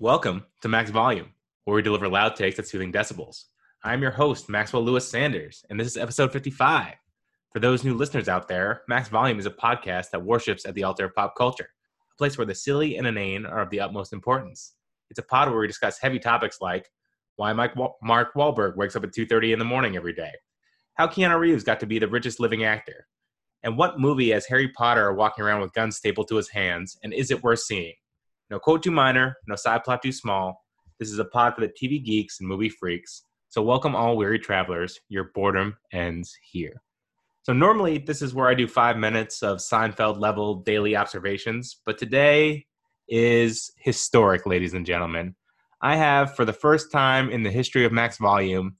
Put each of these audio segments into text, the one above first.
Welcome to Max Volume, where we deliver loud takes at soothing decibels. I'm your host, Maxwell Lewis Sanders, and this is episode 55. For those new listeners out there, Max Volume is a podcast that worships at the altar of pop culture, a place where the silly and inane are of the utmost importance. It's a pod where we discuss heavy topics like why Mike Wa- Mark Wahlberg wakes up at 2:30 in the morning every day, how Keanu Reeves got to be the richest living actor, and what movie has Harry Potter walking around with guns stapled to his hands, and is it worth seeing? No quote too minor, no side plot too small. This is a pod for the TV geeks and movie freaks. So welcome all weary travelers. Your boredom ends here. So normally this is where I do five minutes of Seinfeld level daily observations, but today is historic, ladies and gentlemen. I have, for the first time in the history of Max Volume,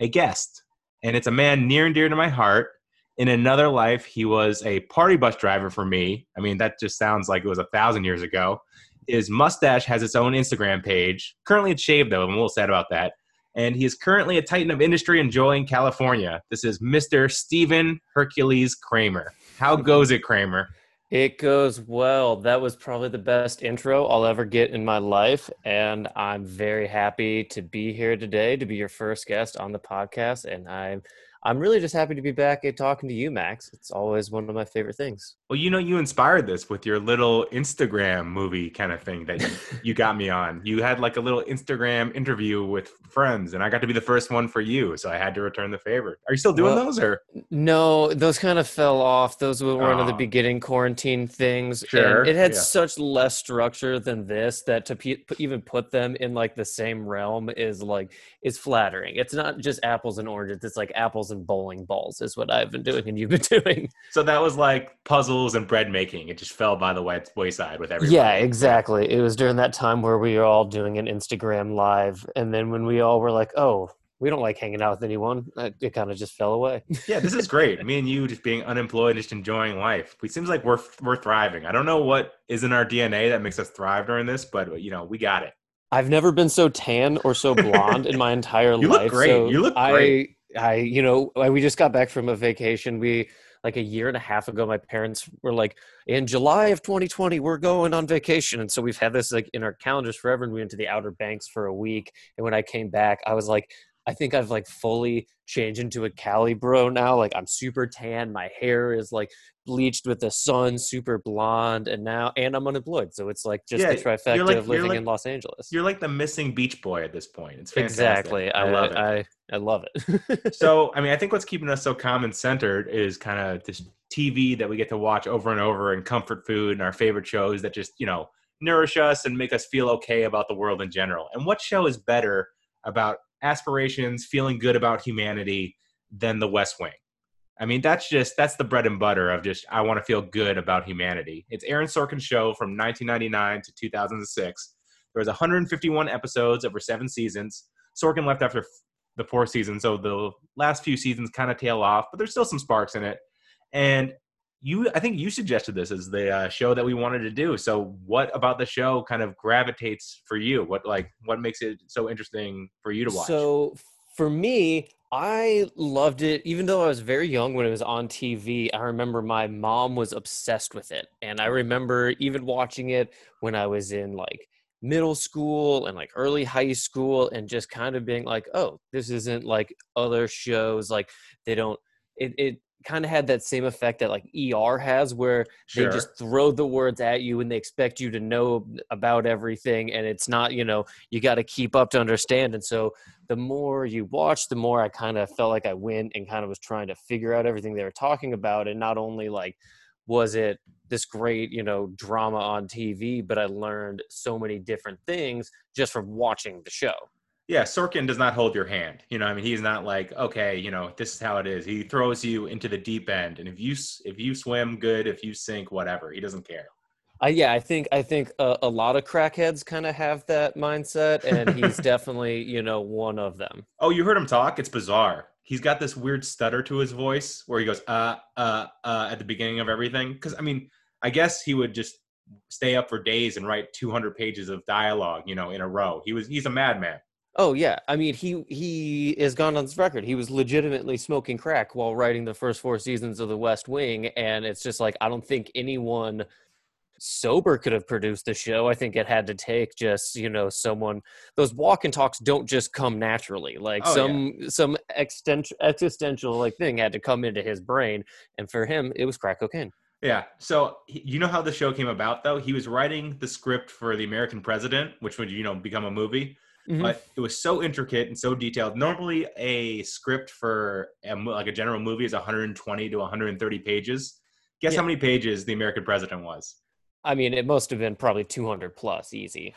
a guest, and it's a man near and dear to my heart. In another life, he was a party bus driver for me. I mean, that just sounds like it was a thousand years ago. His mustache has its own Instagram page. Currently, it's shaved though. I'm a little sad about that. And he is currently a titan of industry enjoying California. This is Mr. Stephen Hercules Kramer. How goes it, Kramer? It goes well. That was probably the best intro I'll ever get in my life. And I'm very happy to be here today to be your first guest on the podcast. And I'm I'm really just happy to be back and talking to you, Max. It's always one of my favorite things. Well, you know, you inspired this with your little Instagram movie kind of thing that you, got me on. You had like a little Instagram interview with friends, and I got to be the first one for you, so I had to return the favor. Are you still doing Well, those, or No, those kind of fell off. Those were one of the beginning quarantine things. and Sure, it had yeah. such less structure than this that to pe- even put them in like the same realm is like is flattering. It's not just apples and oranges. It's like apples and bowling balls is what I've been doing and you've been doing. so that was like puzzles and bread making? It just fell by the way- wayside with everybody. Yeah, exactly. It was during that time where we were all doing an Instagram live, and then when we all were like, "Oh, we don't like hanging out with anyone," it kind of just fell away. Yeah, this is great. Me and you just being unemployed, just enjoying life. It seems like we're we're thriving. I don't know what is in our DNA that makes us thrive during this, but you know, we got it. I've never been so tan or so blonde in my entire life. You look great. so You look great. I, you know, we just got back from a vacation. We like a year and a half ago, my parents were like, in July of 2020, we're going on vacation, and so we've had this like in our calendars forever. And we went to the Outer Banks for a week, and when I came back, I was like. I think I've like fully changed into a Cali bro now. Like I'm super tan. My hair is like bleached with the sun, super blonde, and now and I'm unemployed. So it's like just Yeah, the trifecta like- of living like- in Los Angeles. You're like the missing beach boy at this point. It's fantastic. Exactly. I, love it. I, I love it. so i mean i think what's keeping us so common centered is kind of this tv that we get to watch over and over and comfort food and our favorite shows that just you know nourish us and make us feel okay about the world in general and what show is better about aspirations feeling good about humanity than the west wing i mean that's just that's the bread and butter of just i want to feel good about humanity it's aaron sorkin's show from 1999 to 2006 there was 151 episodes over seven seasons sorkin left after the fourth season. So the last few seasons kind of tail off, but there's still some sparks in it. And you, I think you suggested this as the uh, show that we wanted to do. So what about the show kind of gravitates for you? What like what makes it so interesting for you to watch? So for me, I loved it, even though I was very young when it was on TV. I remember my mom was obsessed with it. And I remember even watching it when I was in like middle school and like early high school and just kind of being like, oh, this isn't like other shows. Like they don't, it, it kind of had that same effect that like ER has where sure. they just throw the words at you and they expect you to know about everything and it's not you know you got to keep up to understand. And so the more you watch the more i kind of felt like i went and kind of was trying to figure out everything they were talking about. And not only like was it this great you know drama on tv but i learned so many different things just from watching the show yeah, Sorkin does not hold your hand. You know, I mean, he's not like, okay, you know, this is how it is. He throws you into the deep end, and if you if you swim, good. If you sink, whatever. He doesn't care. Uh, yeah, I think I think a, a lot of crackheads kind of have that mindset, and he's definitely you know one of them. Oh, you heard him talk? It's bizarre. He's got this weird stutter to his voice where he goes, uh, uh, uh, at the beginning of everything. Because, I mean, I guess he would just stay up for days and write 200 pages of dialogue, you know, in a row. He was, he's a madman. Oh yeah, I mean he he has gone on this record. He was legitimately smoking crack while writing the first four seasons of The West Wing, and it's just like I don't think anyone sober could have produced the show. I think it had to take just you know someone. Those walk and talks don't just come naturally. Like Oh, some some extent, existential like thing had to come into his brain, and for him, it was crack cocaine. Yeah. So you know how the show came about, though. He was writing the script for the American President, which would you know become a movie. Mhm. But it was so intricate and so detailed. Normally, a script for a, like a general movie is 120 to 130 pages. Guess Yeah. how many pages the American President was? I mean, it must have been probably 200 plus, easy.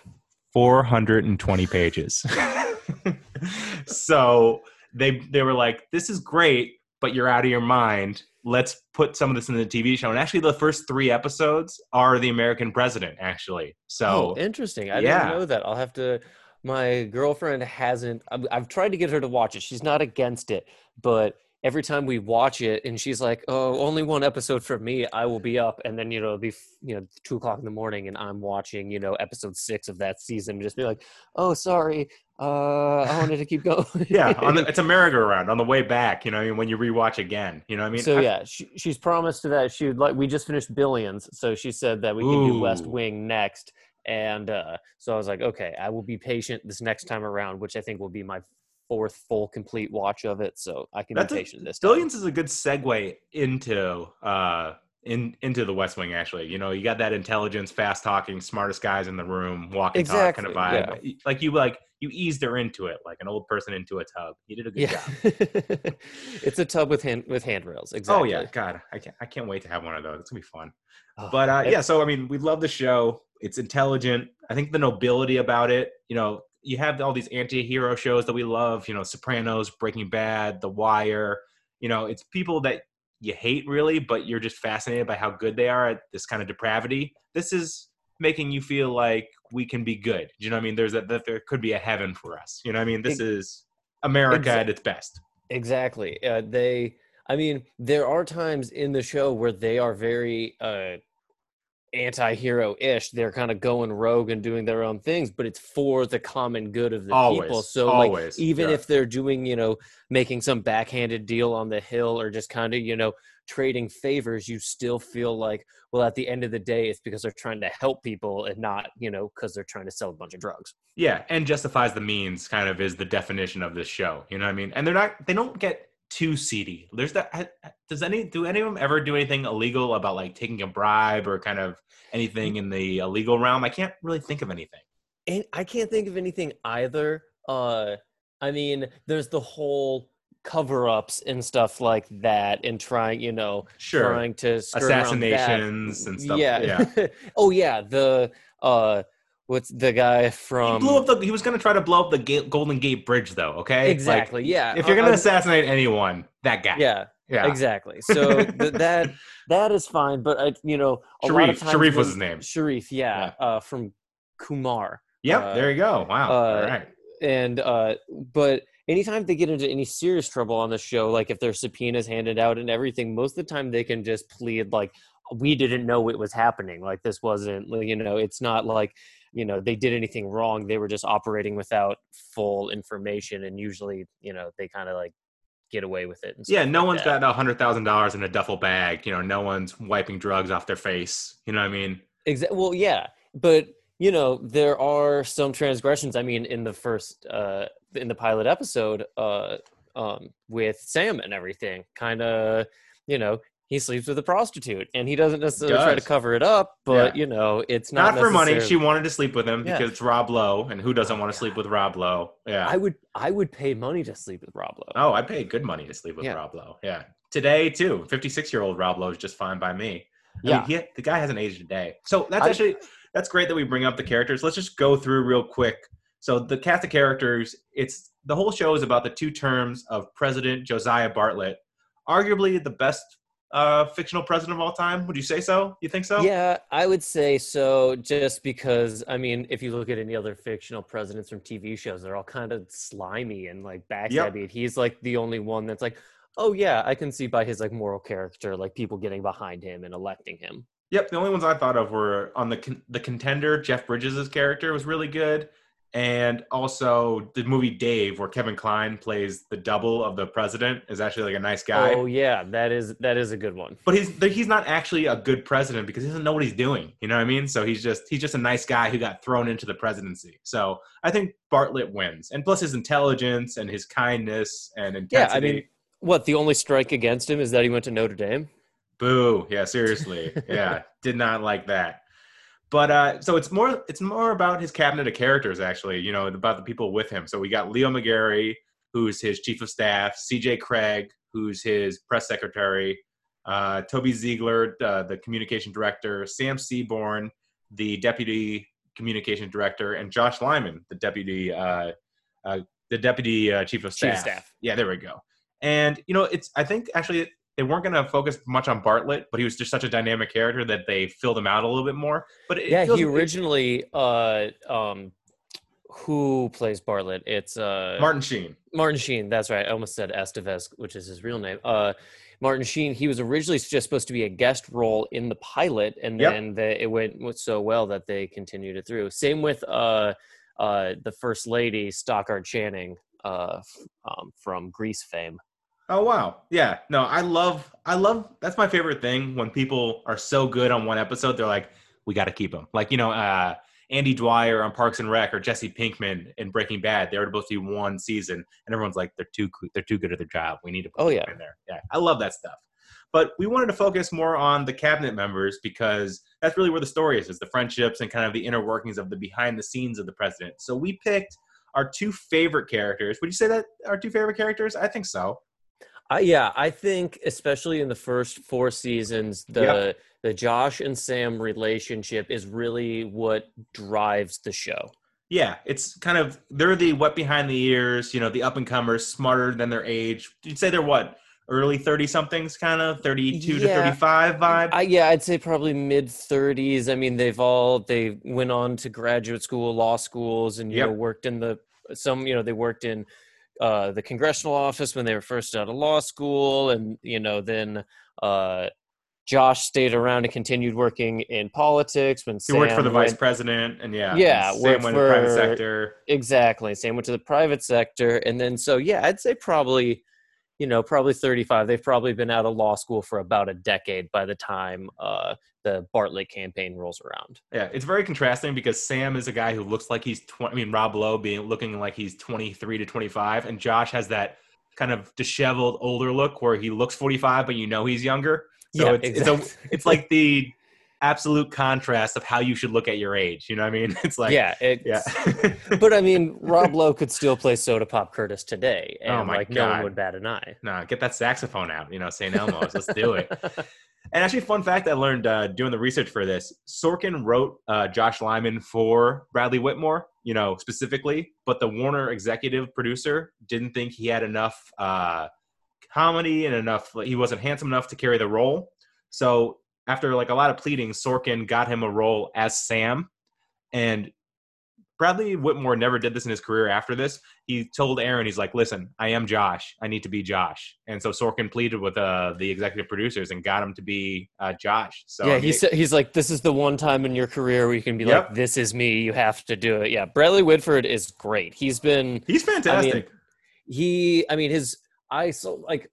420 pages. so they they were like, "This is great, but you're out of your mind. Let's put some of this in the TV show." And actually, the first three episodes are the American president. Actually, so oh, interesting. I yeah. didn't know that. I'll have to. My girlfriend hasn't. I've, I've tried to get her to watch it. She's not against it, but every time we watch it, and she's like, "Oh, only one episode for me. I will be up." And then you know, it'll be you know two o'clock in the morning, and I'm watching you know episode six of that season. and Just be like, "Oh, sorry. Uh, I wanted to keep going." yeah, on the, it's a merry-go-round on the way back. You know, I mean, when you rewatch again, you know, what I mean, so I- yeah, she, she's promised that she would like. We just finished Billions, so she said that we can do West Wing next. And uh, so I was like, okay, I will be patient this next time around, which I think will be my fourth full complete watch of it. So I can That's be a- patient this time. Billions is a good segue into uh in into the West Wing. Actually, you know, you got that intelligence, fast talking, smartest guys in the room, walking and talk kind of Exactly, vibe. Like you like you eased her into it, like an old person into a tub. You did a good Yeah, job. it's a tub with hand with handrails. Oh Exactly. yeah, God, I can't I can't wait to have one of those. It's gonna be fun. Oh, But uh, yeah, so I mean, we love the show. It's intelligent. I think the nobility about it. You know, you have all these anti-hero shows that we love. You know, Sopranos, Breaking Bad, The Wire. You know, it's people that you hate really, but you're just fascinated by how good they are at this kind of depravity. This is making you feel like we can be good. Do you know what I mean? There's a that there could be a heaven for us. You know what I mean? This is America at its best. Exactly. Uh, they, I mean, there are times in the show where they are very uh, anti-hero ish. They're kind of going rogue and doing their own things, but it's for the common good of the people. Always, So, like, even yeah. if they're doing, you know, making some backhanded deal on the hill or just kind of, you know, trading favors, you still feel like, well, at the end of the day, it's because they're trying to help people and not, you know, because they're trying to sell a bunch of drugs. Yeah, and justifies the means kind of is the definition of this show. You know what I mean? And they're not they don't get too seedy. There's that does any do any of them ever do anything illegal about like taking a bribe or kind of anything in the illegal realm? I can't really think of anything. And I can't think of anything either. Uh, I mean, there's the whole cover-ups and stuff like that, and trying, you know, Sure. trying to skirt around that. Assassinations and stuff. Yeah. Yeah. oh yeah, the uh, what's the guy from? He blew up the he was going to try to blow up the Gate, Golden Gate Bridge though, okay? Like, exactly. yeah. if you're going to assassinate anyone, that guy. yeah. Yeah. Exactly. So th- that that is fine, but I, you know, a lot of Sharif. times Sharif was his name. Sharif, yeah, Uh, from Qumar. Yep, Uh, there you go. Wow. All uh, right. and uh but anytime they get into any serious trouble on the show like if there's subpoenas handed out and everything most of the time they can just plead like we didn't know it was happening like this wasn't you know it's not like you know they did anything wrong they were just operating without full information and usually you know they kind of like get away with it and Yeah, no like one's that. got a hundred thousand dollars in a duffel bag. You know, no one's wiping drugs off their face. You know what I mean? Exa- well, yeah, but you know there are some transgressions. I mean, in the first, uh, in the pilot episode, uh, um, with Sam and everything, kind of, you know, he sleeps with a prostitute, and he doesn't necessarily try to cover it up, but Yeah. you know, it's Not, not, for money. She wanted to sleep with him Yeah. because it's Rob Lowe, and who doesn't Oh, want to sleep with Rob Lowe? Yeah. I would, I would pay money to sleep with Rob Lowe. oh, I'd pay good money to sleep with Yeah. Rob Lowe. Yeah. Today too, fifty-six-year-old Rob Lowe is just fine by me. I Yeah. mean, he, the guy hasn't aged a day. So that's I- actually that's great that we bring up the characters. Let's just go through real quick. So the cast of characters, it's the whole show is about the two terms of President Josiah Bartlet, arguably the best uh, fictional president of all time. Would you say so? You think so? Yeah, I would say so. Just because, I mean, if you look at any other fictional presidents from TV shows, they're all kind of slimy and like backstabby. and He's like the only one that's like, oh yeah, I can see by his like moral character, like people getting behind him and electing him. Yep. The only ones I thought of were on the con- the contender. Jeff Bridges' character was really good. And also the movie Dave, where Kevin Kline plays the double of the president, is actually like a nice guy. Oh yeah, that is that is a good one. But he's he's not actually a good president because he doesn't know what he's doing. You know what I mean? So he's just he's just a nice guy who got thrown into the presidency. So I think Bartlet wins, and plus his intelligence and his kindness and intensity. Yeah, I mean, what the only strike against him is that he went to Notre Dame. Boo! Yeah, seriously. Yeah, did not like that. But uh, so it's more it's more about his cabinet of characters actually. You know, about the people with him. So we got Leo McGarry, who's his chief of staff, C.J. Cregg who's his press secretary, uh, Toby Ziegler, uh, the communication director, Sam Seaborn, the deputy communication director, and Josh Lyman, the deputy uh, uh, the deputy uh, chief of staff. Chief of staff. Yeah, there we go. And you know, it's I think actually they weren't going to focus much on Bartlet, but he was just such a dynamic character that they filled him out a little bit more. But yeah, he originally uh um who plays Bartlet? It's uh Martin Sheen. Martin Sheen, that's right. I almost said Estevez, which is his real name. Uh, Martin Sheen, he was originally just supposed to be a guest role in the pilot, and Yep. then the, it went went so well that they continued it through. Same with uh, uh, the First Lady, Stockard Channing, uh, um, from Grease fame. Oh wow, yeah. No, I love, I love. That's my favorite thing when people are so good on one episode, they're like, we got to keep them. Like you know, uh, Andy Dwyer on Parks and Rec or Jesse Pinkman in Breaking Bad. They were supposed to do one season, and everyone's like, they're too, they're too good at their job. We need to put Oh, them yeah. in there. Yeah, I love that stuff. But we wanted to focus more on the cabinet members because that's really where the story is: is the friendships and kind of the inner workings of the behind the scenes of the president. So we picked our two favorite characters. Would you say that our two favorite characters? I think so. Uh, yeah, I think especially in the first four seasons, the the Josh and Sam relationship is really what drives the show. Yeah, it's kind of they're the what behind the ears, you know, the up and comers, smarter than their age. You'd say they're what early thirty somethings, kind of thirty two to thirty five vibe. I, yeah, I'd say probably mid 30s. I mean, they've all they went on to graduate school, law schools, and you Yep. know worked in the some. You know, they worked in uh, the congressional office when they were first out of law school, and you know then uh, Josh stayed around and continued working in politics when he Sam worked for the vice president, and yeah, Yeah, and Sam went in the private sector. Exactly. Sam went to the private sector. And then, so yeah, I'd say probably, you know, probably 35. They've probably been out of law school for about a decade by the time uh, the Bartlet campaign rolls around. Yeah, it's very contrasting because Sam is a guy who looks like he's twenty. I mean, Rob Lowe being looking like he's twenty three to twenty five, and Josh has that kind of disheveled older look where he looks forty five, but you know he's younger. So yeah, it's, it's a it's like the absolute contrast of how you should look at your age. You know what I mean? It's like yeah. It's, yeah. but I mean, Rob Lowe could still play Soda Pop Curtis today. Oh and Oh like, no one would bat an eye. nah, get that saxophone out. You know, St. Elmo's. Let's do it. And actually, fun fact I learned uh, doing the research for this: Sorkin wrote uh, Josh Lyman for Bradley Whitmore, you know, specifically, but the Warner executive producer didn't think he had enough uh, comedy and enough. He wasn't handsome enough to carry the role. So after like a lot of pleading, Sorkin got him a role as Sam, and Bradley Whitmore never did this in his career after this. He told Aaron, he's like, listen, I am Josh. I need to be Josh. And so Sorkin pleaded with uh, the executive producers and got him to be uh, Josh. So yeah, I he said he's like, this is the one time in your career where you can be Yep. like, this is me. You have to do it. Yeah, Bradley Whitford is great. He's been he's fantastic. he i mean his i so like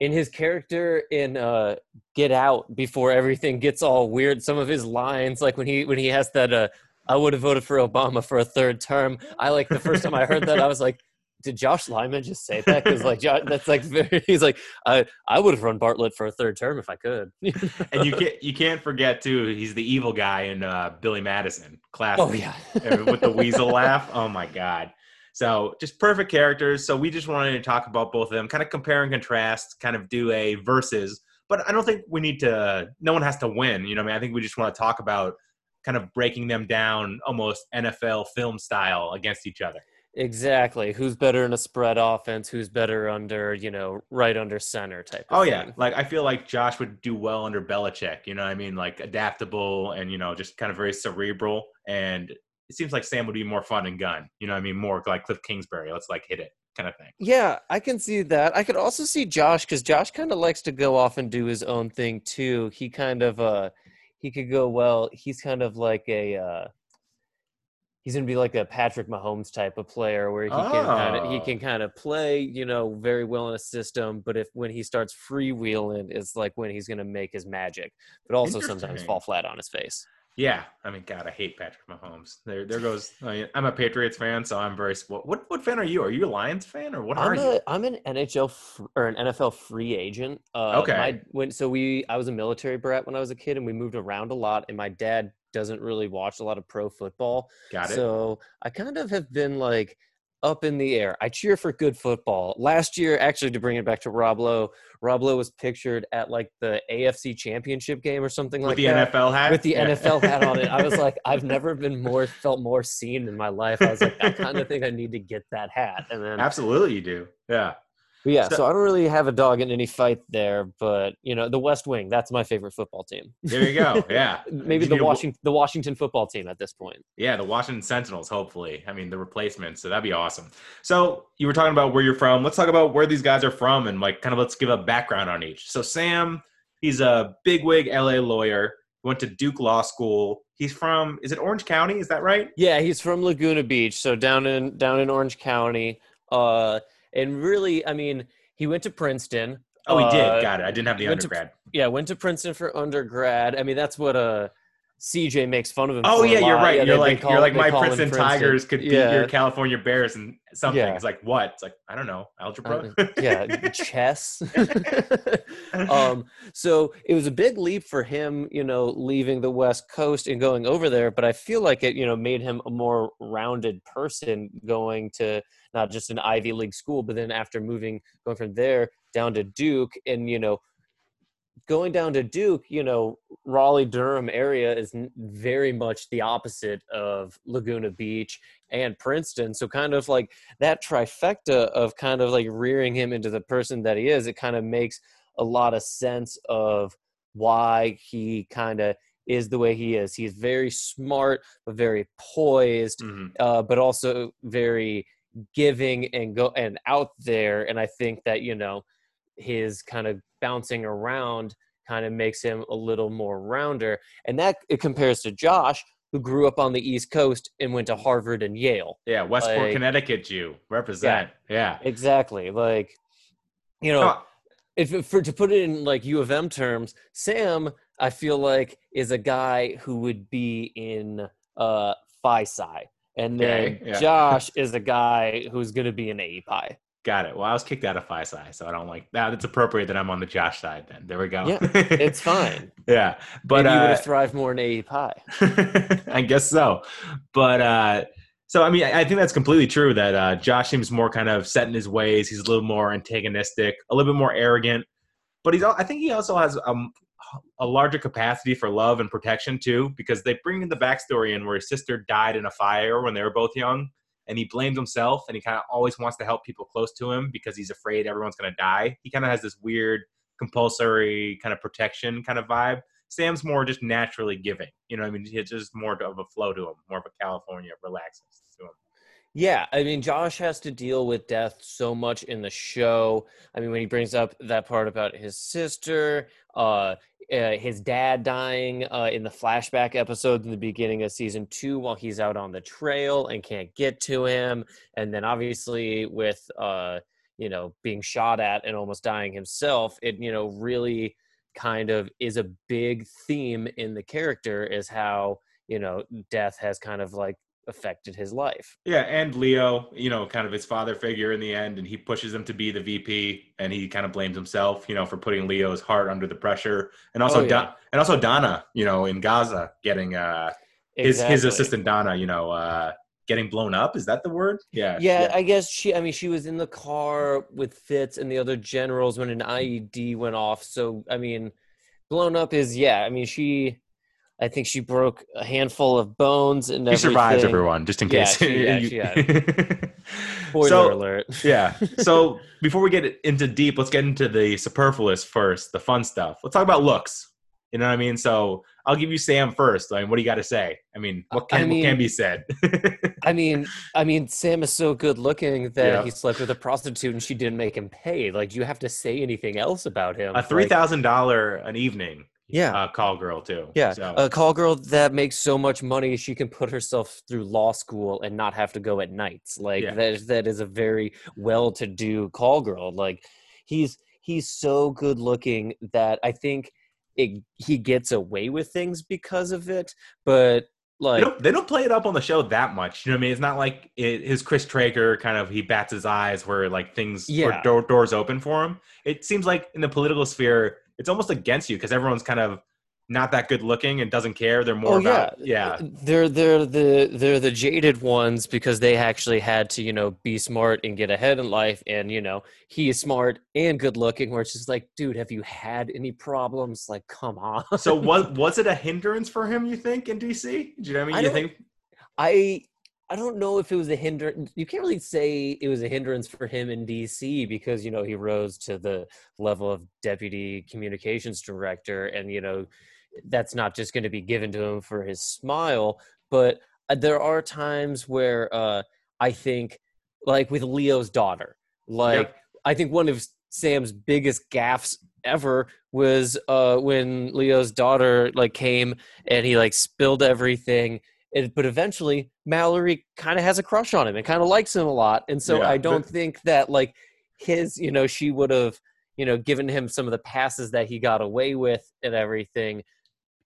in his character in uh get out before everything gets all weird some of his lines like when he when he has that uh i would have voted for obama for a third term i like the first time i heard that i was like did josh lyman just say that because like Jo- that's like very he's like i i would have run bartlet for a third term if i could and you can't you can't forget too. He's the evil guy in uh, Billy Madison. Classic. oh yeah with the weasel laugh. Oh my god. So just perfect characters. So we just wanted to talk about both of them, kind of compare and contrast, kind of do a versus. But I don't think we need to. No one has to win. You know, what I mean, I think we just want to talk about kind of breaking them down, almost NFL film style against each other. exactly who's better in a spread offense who's better under you know right under center type of Oh yeah, thing. like I feel like Josh would do well under Belichick. You know, what I mean, like adaptable and you know, just kind of very cerebral. And it seems like Sam would be more fun and gun. You know, what I mean, more like Kliff Kingsbury. Let's like hit it, kind of thing. Yeah, I can see that. I could also see Josh because Josh kind of likes to go off and do his own thing too. He kind of uh he could go well. He's kind of like a uh he's going to be like a Patrick Mahomes type of player where he can kind of he Oh. can kind of play, you know, very well in a system. But if when he starts freewheeling, it's like when he's going to make his magic, but also sometimes fall flat on his face. Yeah, I mean, God, I hate Patrick Mahomes. There, there goes. I mean, I'm a Patriots fan, so I'm very. What, what, what fan are you? Are you a Lions fan, or what are I'm you? a I'm an NHL fr- or an NFL free agent. Uh, Okay. My, when so we I was a military brat when I was a kid, and we moved around a lot. And my dad doesn't really watch a lot of pro football, Got it. so I kind of have been like up in the air. I cheer for good football. Last year, actually, to bring it back to Rob Lowe, Rob Lowe was pictured at like the AFC Championship game or something With like the. NFL hat. With the Yeah. NFL hat on it, I was like, I've never been more felt more seen in my life. I was like, I kind of think I need to get that hat, and then Absolutely, you do. Yeah. But yeah, So- so, I don't really have a dog in any fight there, but you know, the West Wing, that's my favorite football team. There you go. Yeah. Maybe the Washington the Washington football team at this point. Yeah, the Washington Sentinels, hopefully. I mean, the replacement. So that'd be awesome. So you were talking about where you're from. Let's talk about where these guys are from and like kind of let's give a background on each. So Sam, he's a bigwig LA lawyer, went to Duke Law School. He's from is it Orange County? Is that right? Yeah, he's from Laguna Beach, so down in down in Orange County. Uh and really, I mean, he went to Princeton. Oh, he Uh, did. Got it. I didn't have the went to- undergrad. Yeah, went to Princeton for undergrad. I mean, that's what uh CJ makes fun of him. Oh yeah, you're right. Yeah, you're like call- you're like my him Princeton, Tigers could beat Yeah. your California Bears and something. Yeah. It's like what? It's like I don't know, algebra. Uh, yeah, chess. um, so it was a big leap for him, you know, leaving the West Coast and going over there. But I feel like it, you know, made him a more rounded person going to not just an Ivy League school, but then after moving, going from there down to Duke, and you know, going down to Duke, you know, Raleigh Durham area is very much the opposite of Laguna Beach and Princeton. So kind of like that trifecta of kind of like rearing him into the person that he is, it kind of makes a lot of sense of why he kind of is the way he is. He's very smart, but very poised, Mhm. uh, but also very giving and go and out there. And I think that you know his kind of bouncing around kind of makes him a little more rounder, and that it compares to Josh, who grew up on the East Coast and went to Harvard and Yale. Yeah, Westport, Like- Connecticut, Jew represent. Yeah. Exactly, like you know. No, if for to put it in like U of M terms, Sam, I feel like is a guy who would be in uh Phi Psi, and then Okay, yeah. Josh is a guy who's going to be an AE Pi. Got it. Well, I was kicked out of Phi Psi, so I don't like that. It's appropriate that I'm on the Josh side. Then there we go. Yeah, It's fine, yeah, but but you would uh, have thrived more in AE Pi. I guess so. But uh, so I mean, I I think that's completely true. That uh, Josh seems more kind of set in his ways. He's a little more antagonistic, a little bit more arrogant. But he's. I think he also has um, a larger capacity for love and protection too, because they bring in the backstory in where his sister died in a fire when they were both young, and he blames himself, and he kind of always wants to help people close to him because he's afraid everyone's going to die. He kind of has this weird compulsory kind of protection kind of vibe. Sam's more just naturally giving. You know, I mean, it's just more of a flow to him, more of a California relaxness to him. Yeah, I mean, Josh has to deal with death so much in the show. I mean, when he brings up that part about his sister, uh, uh his dad dying uh, in the flashback episode in the beginning of season two while he's out on the trail and can't get to him, and then obviously with uh, you know being shot at and almost dying himself, it you know really kind of is a big theme in the character is how you know death has kind of like affected his life. Yeah, and Leo, you know, kind of his father figure in the end, and he pushes him to be the VP, and he kind of blames himself, you know, for putting Leo's heart under the pressure, and also Oh, yeah. Don, and also Donna, you know, in Gaza, getting uh his his assistant Donna, you know, uh getting blown up. Is that the word? Yeah, Yeah, I guess she. I mean, she was in the car with Fitz and the other generals when an IED went off. So, I mean, blown up is yeah. I mean, she. I think she broke a handful of bones and he survives everyone, just in Yeah, case. she- yeah, she Spoiler So- alert. yeah. So before we get into deep, let's get into the superfluous first, the fun stuff. Let's talk about looks. You know what I mean? So I'll give you Sam first. I mean, what do you got to say? I mean, what I can what can be said? I mean, I mean, Sam is so good looking that Yeah. he slept with a prostitute and she didn't make him pay. Like, do you have to say anything else about him? a three Like, thousand dollar an evening. Yeah. uh, call girl too. Yeah, So, a call girl that makes so much money she can put herself through law school and not have to go at nights. Like Yeah. that, that is a very well-to-do call girl. Like he's he's so good looking that I think it, he gets away with things because of it. But they like, don't, they don't play it up on the show that much. You know what I mean? It's not like it, his Chris Traeger kind of he bats his eyes where like things Yeah. door, doors open for him. It seems like in the political sphere, it's almost against you because everyone's kind of not that good looking and doesn't care. They're more Oh, about yeah. they're they're the they're the jaded ones because they actually had to you know be smart and get ahead in life and you know he is smart and good looking where it's just like dude have you had any problems like come on So was was it a hindrance for him? You think in DC? Do you know what I mean? I you think i i don't know if it was a hindrance you can't really say it was a hindrance for him in dc because you know he rose to the level of deputy communications director and you know that's not just going to be given to him for his smile but uh, there are times where uh i think like with leo's daughter like i think one of sam's biggest gaffes ever was uh when leo's daughter like came and he like spilled everything it, but eventually mallory kind of has a crush on him and kind of likes him a lot and so Yeah, i don't but- think that like his you know she would have you know given him some of the passes that he got away with and everything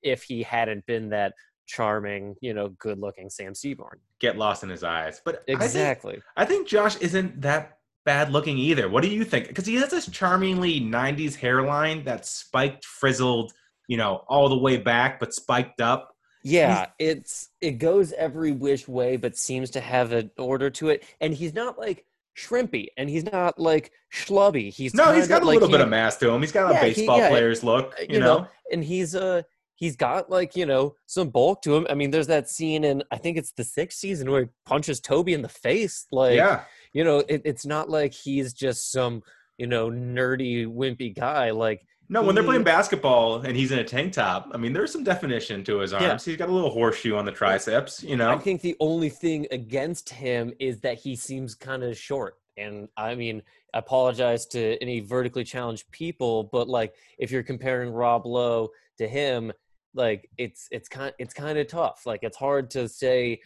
if he hadn't been that charming you know good looking sam seaborn get lost in his eyes? But I think, exactly I think Josh isn't that bad looking either. What do you think? Because he has this charmingly '90s hairline that's spiked, frizzled, you know, all the way back, but spiked up. Yeah, it's it goes every which way, but seems to have an order to it. And he's not like shrimpy, and he's not like schlubby. He's No, he's got a like little bit he- of mass to him. He's got a Yeah, he- baseball yeah, player's look, you, you know. know, and he's uh he's got like you know some bulk to him. I mean, there's that scene in I think it's the sixth season where he punches Toby in the face. Like, yeah, you know, it, it's not like he's just some you know nerdy wimpy guy. Like, no, when they're playing mm-hmm. basketball and he's in a tank top, I mean, there's some definition to his arms. Yeah. He's got a little horseshoe on the triceps, you know. I think the only thing against him is that he seems kind of short. And I mean, I apologize to any vertically challenged people, but like if you're comparing Rob Lowe to him, like it's it's kind it's kind of tough. Like it's hard to say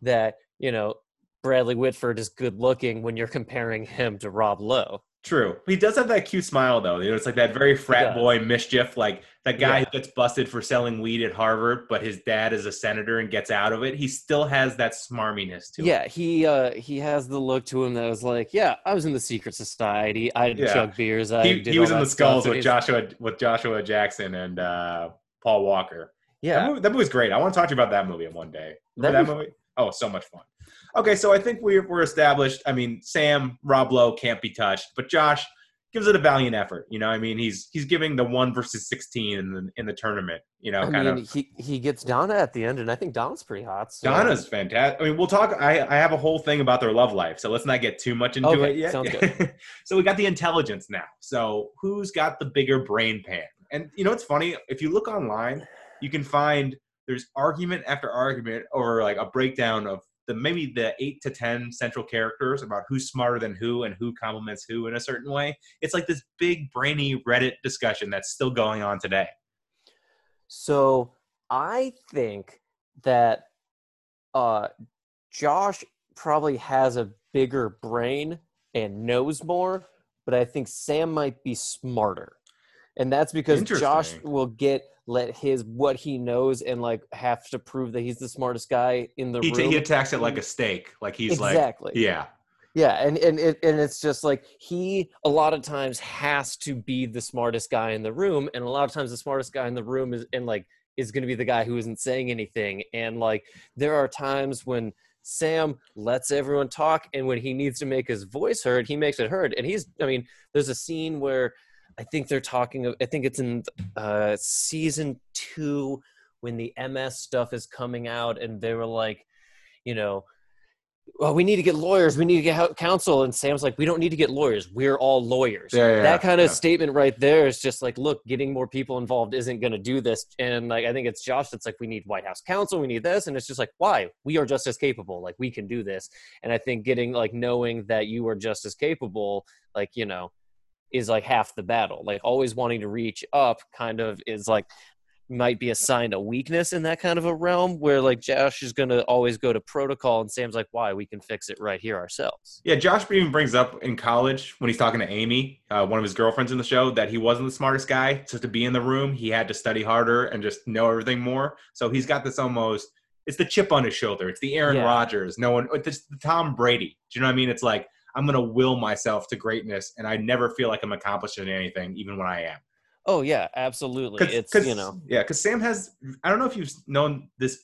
that you know Bradley Whitford is good looking when you're comparing him to Rob Lowe. True. He does have that cute smile though. You know, it's like that very frat boy mischief, like that guy Yeah. who gets busted for selling weed at Harvard, but his dad is a senator and gets out of it. He still has that smarminess to him. Yeah, he uh he has the look to him that was like, yeah, I was in the secret society. I Yeah. chug beers. I He, did he was in the skulls with Joshua with Joshua Jackson and uh, Paul Walker. That, Yeah, movie, that movie's great. I want to talk to you about that movie one day. That'd that movie? Oh, so much fun. Okay, so I think we're, we're established. I mean, Sam, Rob Lowe can't be touched, but Josh gives it a valiant effort. You know, I mean, he's he's giving the one versus sixteen in the in the tournament. You know, I kind mean, of. he he gets Donna at the end, and I think Donna's pretty hot. So. Donna's fantastic. I mean, we'll talk. I, I have a whole thing about their love life, so let's not get too much into Okay, it yet. sounds good. so we got the intelligence now. So who's got the bigger brain pan? And you know it's funny? If you look online, you can find there's argument after argument or like a breakdown of the maybe the eight to ten central characters about who's smarter than who and who complements who in a certain way. It's like this big brainy Reddit discussion that's still going on today. So I think that uh, Josh probably has a bigger brain and knows more, but I think Sam might be smarter, and that's because Josh will get let his what he knows and like have to prove that he's the smartest guy in the He, room. he attacks it like a steak. Like he's exactly. like, yeah. Yeah, and and it, and it's just like he a lot of times has to be the smartest guy in the room, and a lot of times the smartest guy in the room is and like is going to be the guy who isn't saying anything, and like there are times when Sam lets everyone talk, and when he needs to make his voice heard, he makes it heard, and he's I mean, there's a scene where I think they're talking. I think it's in uh, season two when the MS stuff is coming out, and they were like, you know well, we need to get lawyers. We need to get counsel. And Sam's like, we don't need to get lawyers. We're all lawyers. Yeah, yeah, that kind of yeah. statement right there is just like, look, getting more people involved isn't going to do this. And like, I think it's Josh that's like, we need White House counsel. We need this. And it's just like, why? We are just as capable. Like, we can do this. And I think getting like knowing that you are just as capable, like, you know, is like half the battle. Like, always wanting to reach up kind of is like, might be a sign of weakness in that kind of a realm where like Josh is going to always go to protocol and Sam's like, why? We can fix it right here ourselves. Yeah, Josh even brings up in college when he's talking to Amy, uh, one of his girlfriends in the show, that he wasn't the smartest guy. So to be in the room, he had to study harder and just know everything more. So he's got this almost, it's the chip on his shoulder. It's the Aaron Yeah. Rodgers. No one, it's the Tom Brady. Do you know what I mean? It's like, I'm going to will myself to greatness and I never feel like I'm accomplishing anything, even when I am. Oh yeah, absolutely. Cause, it's 'cause- you know. yeah because sam has i don't know if you've known this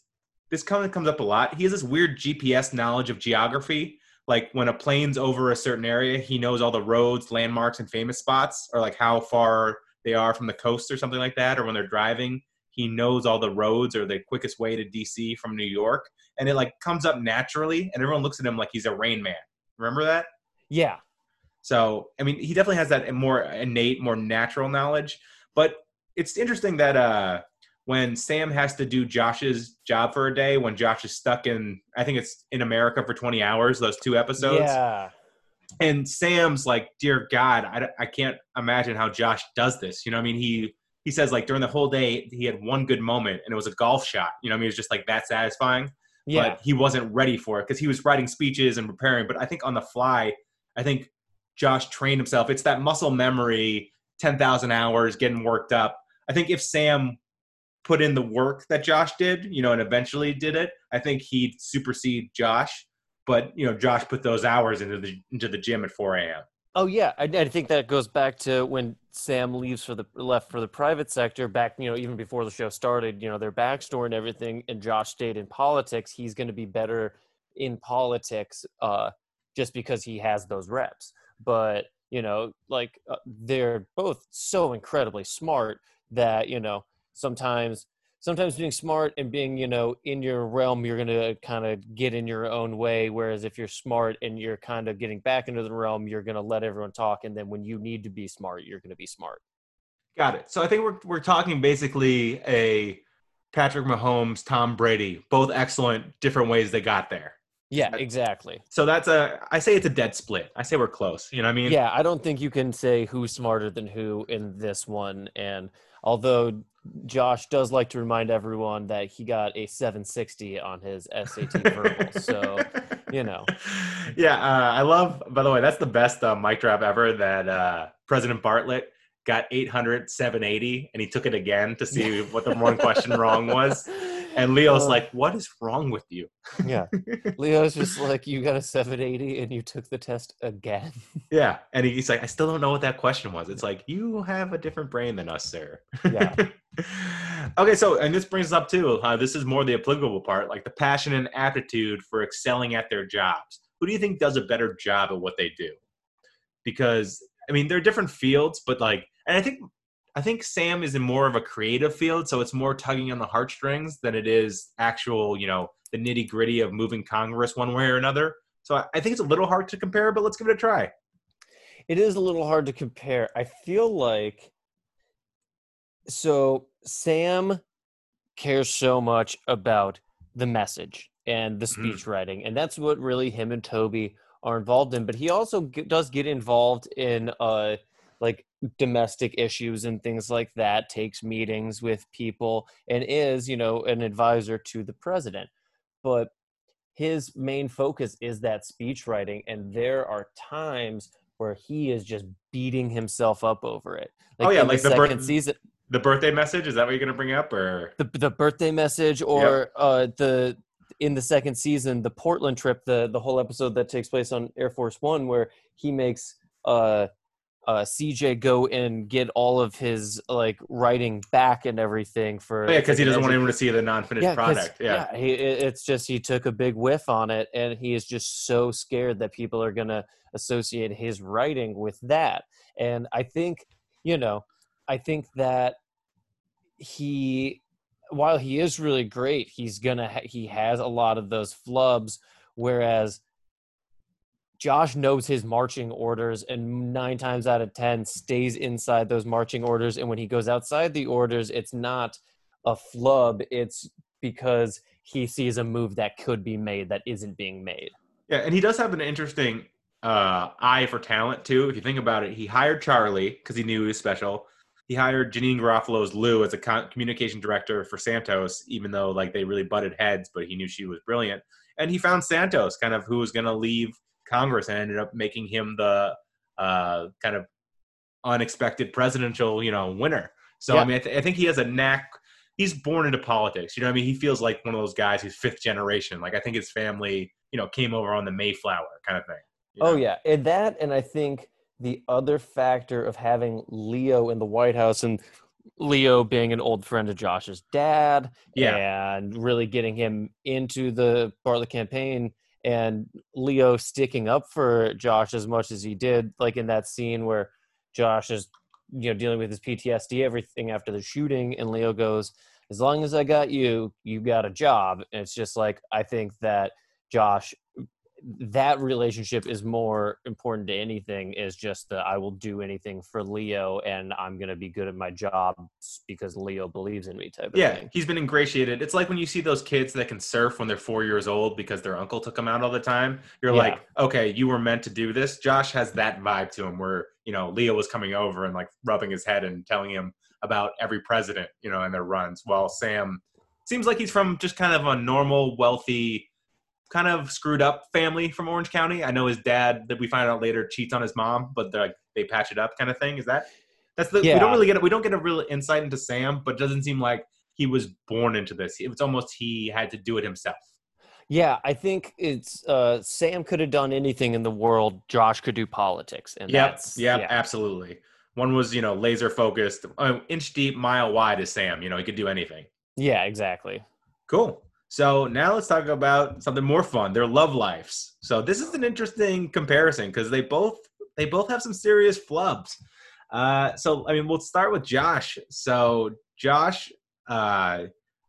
this kind of comes up a lot. He has this weird gps knowledge of geography. Like when a plane's over a certain area he knows all the roads landmarks and famous spots or like how far they are from the coast or something like that or when they're driving. He knows all the roads or the quickest way to dc from new york and it like comes up naturally and everyone looks at him like he's a rain man. Remember that yeah so, I mean, he definitely has that more innate, more natural knowledge. But it's interesting that uh, when Sam has to do Josh's job for a day, when Josh is stuck in, I think it's in America for 20 hours, those two episodes. yeah And Sam's like, dear God, I, I can't imagine how Josh does this. You know what I mean? He, he says like during the whole day, he had one good moment and it was a golf shot. You know what I mean? It was just like that satisfying yeah but he wasn't ready for it because he was writing speeches and preparing. But I think on the fly, I think Josh trained himself. It's that muscle memory, 10,000 hours, getting worked up. I think if Sam put in the work that Josh did, you know, and eventually did it, I think he'd supersede Josh. But, you know, Josh put those hours into the into the gym at 4 a.m. Oh yeah, I, I think that goes back to when Sam leaves for the left for the private sector. Back, you know, even before the show started, you know, their backstory and everything. And Josh stayed in politics. He's going to be better in politics, uh, just because he has those reps. But you know, like uh, they're both so incredibly smart that you know sometimes sometimes being smart and being you know in your realm you're going to kind of get in your own way whereas if you're smart and you're kind of getting back into the realm you're going to let everyone talk and then when you need to be smart you're going to be smart Got it. So I think we're we're talking basically a Patrick Mahomes, Tom Brady, both excellent, different ways they got there. Yeah exactly So that's a I say it's a dead split. I say we're close. You know what I mean? yeah i don't think you can say who's smarter than who in this one and although josh does like to remind everyone that he got a 760 on his sat verbal so you know Yeah, uh, I love. By the way, that's the best uh, mic drop ever. That uh, President Bartlet got 800, 780, and he took it again to see what the one question wrong was. And Leo's Uh, like, "What is wrong with you?" yeah leo's just like you got a 780 and you took the test again Yeah, and he's like, "I still don't know what that question was." It's like you have a different brain than us, sir. Yeah. okay, so and this brings us up too. Uh, this is more the applicable part, like the passion and aptitude for excelling at their jobs. Who do you think does a better job at what they do? Because I mean, they're different fields, but like, and I think I think Sam is in more of a creative field, so it's more tugging on the heartstrings than it is actual, you know, the nitty gritty of moving Congress one way or another. So I, I think it's a little hard to compare, but let's give it a try. it is a little hard to compare. I feel like so Sam cares so much about the message and the Mhm. speech writing, and that's what really him and Toby are involved in. But he also g- does get involved in uh like domestic issues and things like that. Takes meetings with people and is you know an advisor to the president, but his main focus is that speech writing and there are times where he is just beating himself up over it. Oh, yeah, like the the birth- second season The birthday message is that what you're gonna bring up, or? The, the birthday message or uh the in the second season the portland trip the the whole episode that takes place on air force one where he makes uh uh cj go and get all of his like writing back and everything for oh, yeah, because he doesn't want anyone to see the non-finished 'cause- product. Yeah. he, it's just he took a big whiff on it, and he is just so scared that people are gonna associate his writing with that. And I think, you know, I think that he, while he is really great, he's gonna ha- he has a lot of those flubs, whereas. Josh knows his marching orders and nine times out of 10 stays inside those marching orders. And when he goes outside the orders, it's not a flub. It's because he sees a move that could be made that isn't being made. Yeah, and he does have an interesting uh, eye for talent too. If you think about it, he hired Charlie because he knew he was special. he hired Janeane Garofalo's Lou as a con- communication director for Santos, even though like they really butted heads, but he knew she was brilliant. And he found Santos, kind of who was going to leave Congress, and ended up making him the uh, kind of unexpected presidential, you know, winner. So Yeah. I mean, I, th- I think he has a knack. He's born into politics. You know, what I mean, he feels like one of those guys who's fifth generation. Like I think his family, you know, came over on the Mayflower kind of thing. you Oh yeah, and that, and I think the other factor of having Leo in the White House and Leo being an old friend of Josh's dad, Yeah. and really getting him into the part of the campaign, and Leo sticking up for Josh as much as he did, like in that scene where Josh is, you know, dealing with his PTSD, everything after the shooting, and Leo goes, "As long as I got you, you got a job." And it's just like I think that Josh that relationship is more important to anything is just that I will do anything for Leo and I'm going to be good at my job because Leo believes in me type of Yeah, thing. he's been ingratiated. It's like when you see those kids that can surf when they're four years old because their uncle took them out all the time. You're Yeah. like, okay, you were meant to do this. Josh has that vibe to him where, you know, Leo was coming over and like rubbing his head and telling him about every president, you know, and their runs. While Sam seems like he's from just kind of a normal, wealthy, kind of screwed up family from Orange County. I know his dad that we find out later cheats on his mom, but they're like they patch it up kind of thing. Is that that's the we don't really get it. we don't get a real insight into Sam, but it doesn't seem like he was born into this. It's almost he had to do it himself. Yeah, I think it's uh, Sam could have done anything in the world. Josh could do politics, and Yep, that's yep, yeah. absolutely. One was you know laser focused, uh, inch deep, mile wide is Sam. You know he could do anything. yeah, exactly. Cool. So now let's talk about something more fun. Their love lives. So this is an interesting comparison because they both they both have some serious flubs. Uh, so I mean, we'll start with Josh. So Josh uh,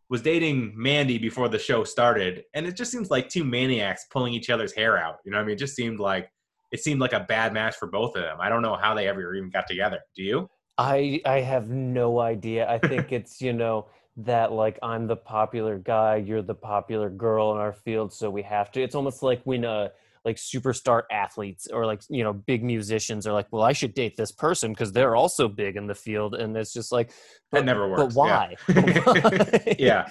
was dating Mandy before the show started, and it just seems like two maniacs pulling each other's hair out. You know, what I mean, it just seemed like it seemed like a bad match for both of them. I don't know how they ever even got together. Do you? I I have no idea. I think it's you know that like I'm the popular guy, you're the popular girl in our field, so we have to. It's almost like when uh like superstar athletes or like you know big musicians are like, well, I should date this person because they're also big in the field, and it's just like That never works. But why? Yeah. But why? yeah.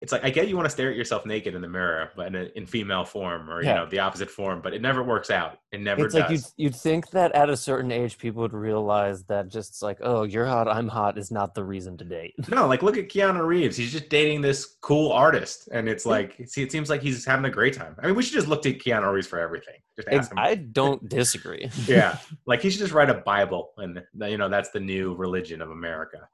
It's like I get you want to stare at yourself naked in the mirror, but in, a, in female form or you know the opposite form, but it never works out. It never It's does. like you'd, you'd think that at a certain age people would realize that just like oh you're hot I'm hot is not the reason to date. no, like look at Keanu Reeves. He's just dating this cool artist, and it's like see, it seems like he's having a great time. I mean, we should just look to Keanu Reeves for everything. Just ask him. I don't disagree. yeah, like he should just write a Bible, and you know that's the new religion of America.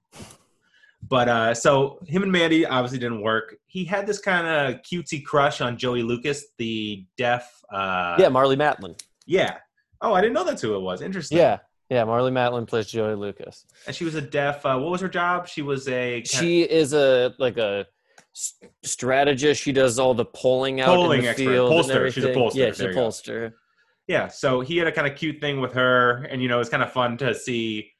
But uh, so him and Mandy obviously didn't work. He had this kind of cutesy crush on Joey Lucas, the deaf. Uh, yeah, Marlee Matlin. yeah. Oh, I didn't know that's who it was. Interesting. Yeah, yeah. Marlee Matlin plays Joey Lucas. And she was a deaf. Uh, what was her job? She was a She is a like a strategist. She does all the polling out Polling in the expert. field. She's a pollster. Yeah, she's There a pollster. yeah. So he had a kind of cute thing with her, and you know, it's kind of fun to see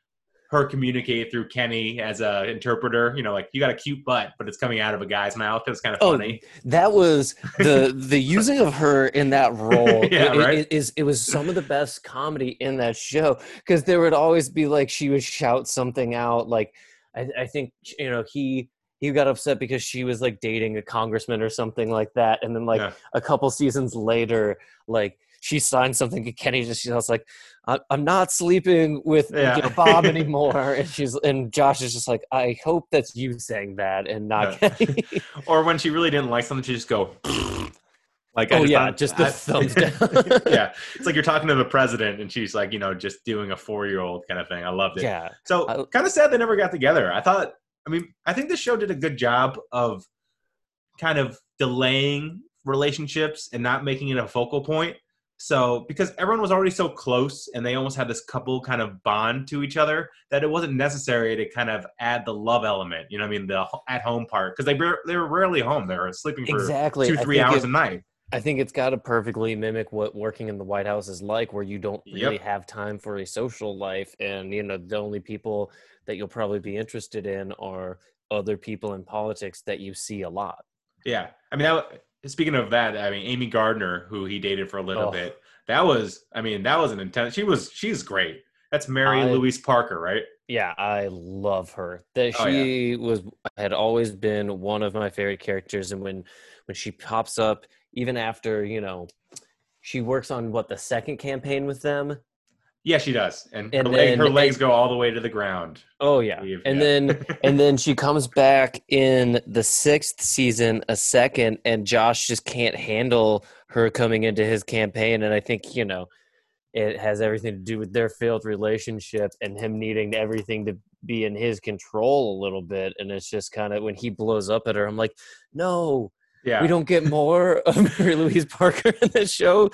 her communicate through Kenny as a interpreter. You know, like you got a cute butt, but it's coming out of a guy's mouth. It was kind of Oh, funny. That was the the using of her in that role. Yeah, it, right? it is it was some of the best comedy in that show because there would always be like she would shout something out. Like I, I think you know he he got upset because she was like dating a congressman or something like that, and then like Yeah. a couple seasons later, like she signed something to Kenny. Just she was like, "I- "I'm not sleeping with Yeah. you know, Bob anymore," and she's and Josh is just like, "I hope that's you saying that and not Yeah. Kenny." Or when she really didn't like something, she just go. Like I Oh, yeah, thought- just the I- thumbs down. yeah, it's like you're talking to the president, and she's like, you know, just doing a four year old kind of thing. I loved it. yeah, So I- kind of sad they never got together. I thought, I mean, I think this show did a good job of kind of delaying relationships and not making it a focal point. So because everyone was already so close and they almost had this couple kind of bond to each other that it wasn't necessary to kind of add the love element. You know, what I mean, the at home part because they they were rarely home. They were sleeping for exactly. two three hours it- a night. I think it's got to perfectly mimic what working in the White House is like, where you don't Yep. really have time for a social life, and you know the only people that you'll probably be interested in are other people in politics that you see a lot. Yeah, I mean, that, speaking of that, I mean, Amy Gardner, who he dated for a little Oh. bit, that was, I mean, that was an intense. She was, she's great. That's Mary I- Louise Parker, right? yeah, I love her. That Oh, she was had always been one of my favorite characters, and when when she pops up, even after you know, she works on what the second campaign with them. Yeah, she does, and, And her, leg, then- her legs and- go all the way to the ground. Oh yeah, and yeah. then and then she comes back in the sixth season a second, and Josh just can't handle her coming into his campaign, and I think you know. It has everything to do with their failed relationship and him needing everything to be in his control a little bit. And it's just kind of when he blows up at her, I'm like, no, yeah, we don't get more of Mary Louise Parker in this show.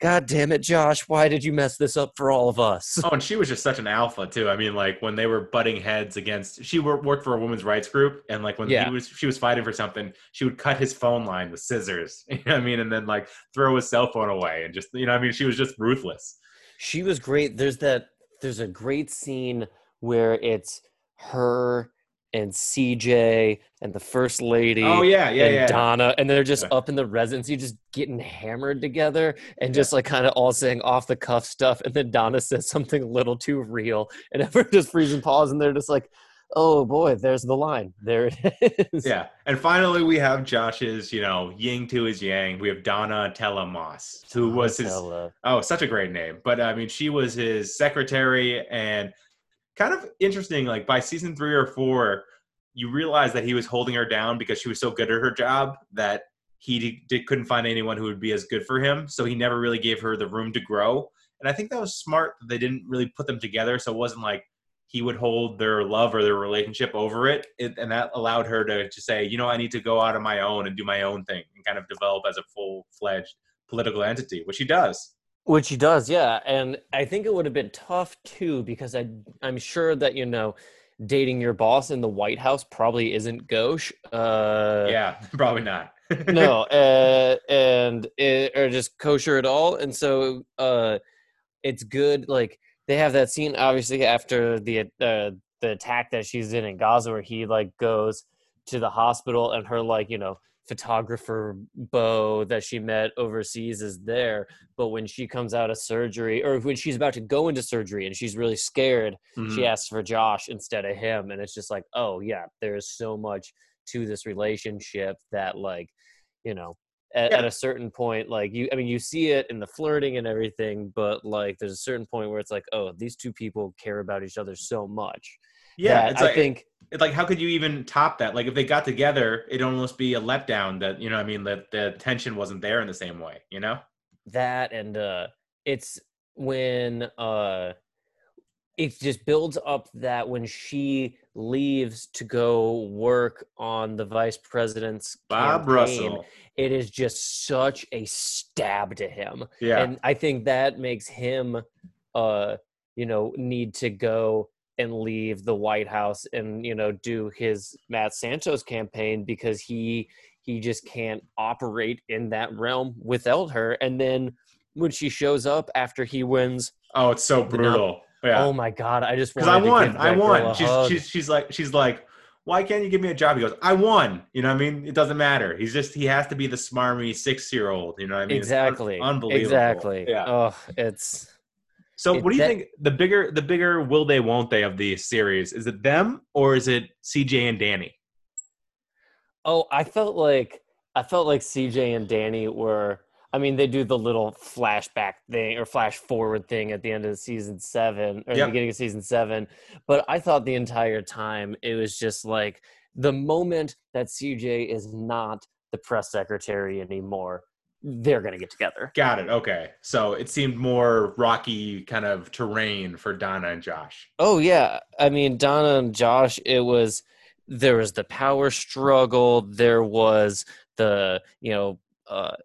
God damn it, Josh. Why did you mess this up for all of us? Oh, and she was just such an alpha too. I mean, like when they were butting heads against, she worked for a women's rights group, and like when Yeah. he was, she was fighting for something, she would cut his phone line with scissors. You know what I mean? And then like throw his cell phone away, and just you know, I mean, she was just ruthless. She was great. There's that there's a great scene where it's her and CJ and the first lady Oh yeah, yeah, and yeah. Donna and they're just Yeah. up in the residency just getting hammered together and just like kind of all saying off the cuff stuff and then Donna says something a little too real and everyone just freezes and pause and they're just like oh boy there's the line there it is Yeah, and finally we have Josh's, you know, yin to his yang. We have Donnatella Moss, who was his. Oh, such a great name. But I mean, she was his secretary and kind of interesting. Like by season three or four, you realize that he was holding her down because she was so good at her job that he did, couldn't find anyone who would be as good for him. So he never really gave her the room to grow. And I think that was smart that they didn't really put them together. So it wasn't like he would hold their love or their relationship over it. it and that allowed her to, to say, you know, I need to go out on my own and do my own thing and kind of develop as a full fledged political entity, which he does. Which he does, yeah. And I think it would have been tough too, because I I'm sure that, you know, dating your boss in the White House probably isn't gauche. Uh yeah, probably not. no, uh, and it, or just kosher at all. And so uh it's good like they have that scene obviously after the uh, the attack that she's in in Gaza where he like goes to the hospital and her like, you know, photographer Bo that she met overseas is there. But when she comes out of surgery, or when she's about to go into surgery and she's really scared, Mhm. she asks for Josh instead of him. And it's just like, oh, yeah, there's so much to this relationship that, like, you know, at, Yeah. at a certain point, like, you, I mean, you see it in the flirting and everything, but like, there's a certain point where it's like, oh, these two people care about each other so much. Yeah, it's I like, think it's like how could you even top that? Like if they got together, it'd almost be a letdown that you know what I mean that the tension wasn't there in the same way, you know? that and uh it's when uh it just builds up that when she leaves to go work on the vice president's Bob campaign, Russell. it is just such a stab to him Yeah. and i think that makes him uh you know need to go and leave the white house and you know do his matt santos campaign because he he just can't operate in that realm without her and then when she shows up after he wins oh, it's so brutal. Yeah. oh my god i just Because I won. I won. She's she's she's like she's like, why can't you give me a job? He goes, I won. You know what I mean? It doesn't matter. He's just he has to be the smarmy six year old. You know what I mean? It's un- exactly unbelievable. exactly Yeah. oh it's So It- what do you that- think the bigger the bigger will they won't they of the series? Is it them or is it CJ and Danny? Oh, I felt like I felt like CJ and Danny were. I mean, they do the little flashback thing or flash forward thing at the end of season seven or the beginning of season seven. But I thought the entire time it was just like the moment that CJ is not the press secretary anymore, they're gonna get together. Got it. Okay. So it seemed more rocky kind of terrain for Donna and Josh. Oh yeah, I mean Donna and Josh. It was there was the power struggle. There was the you know uh,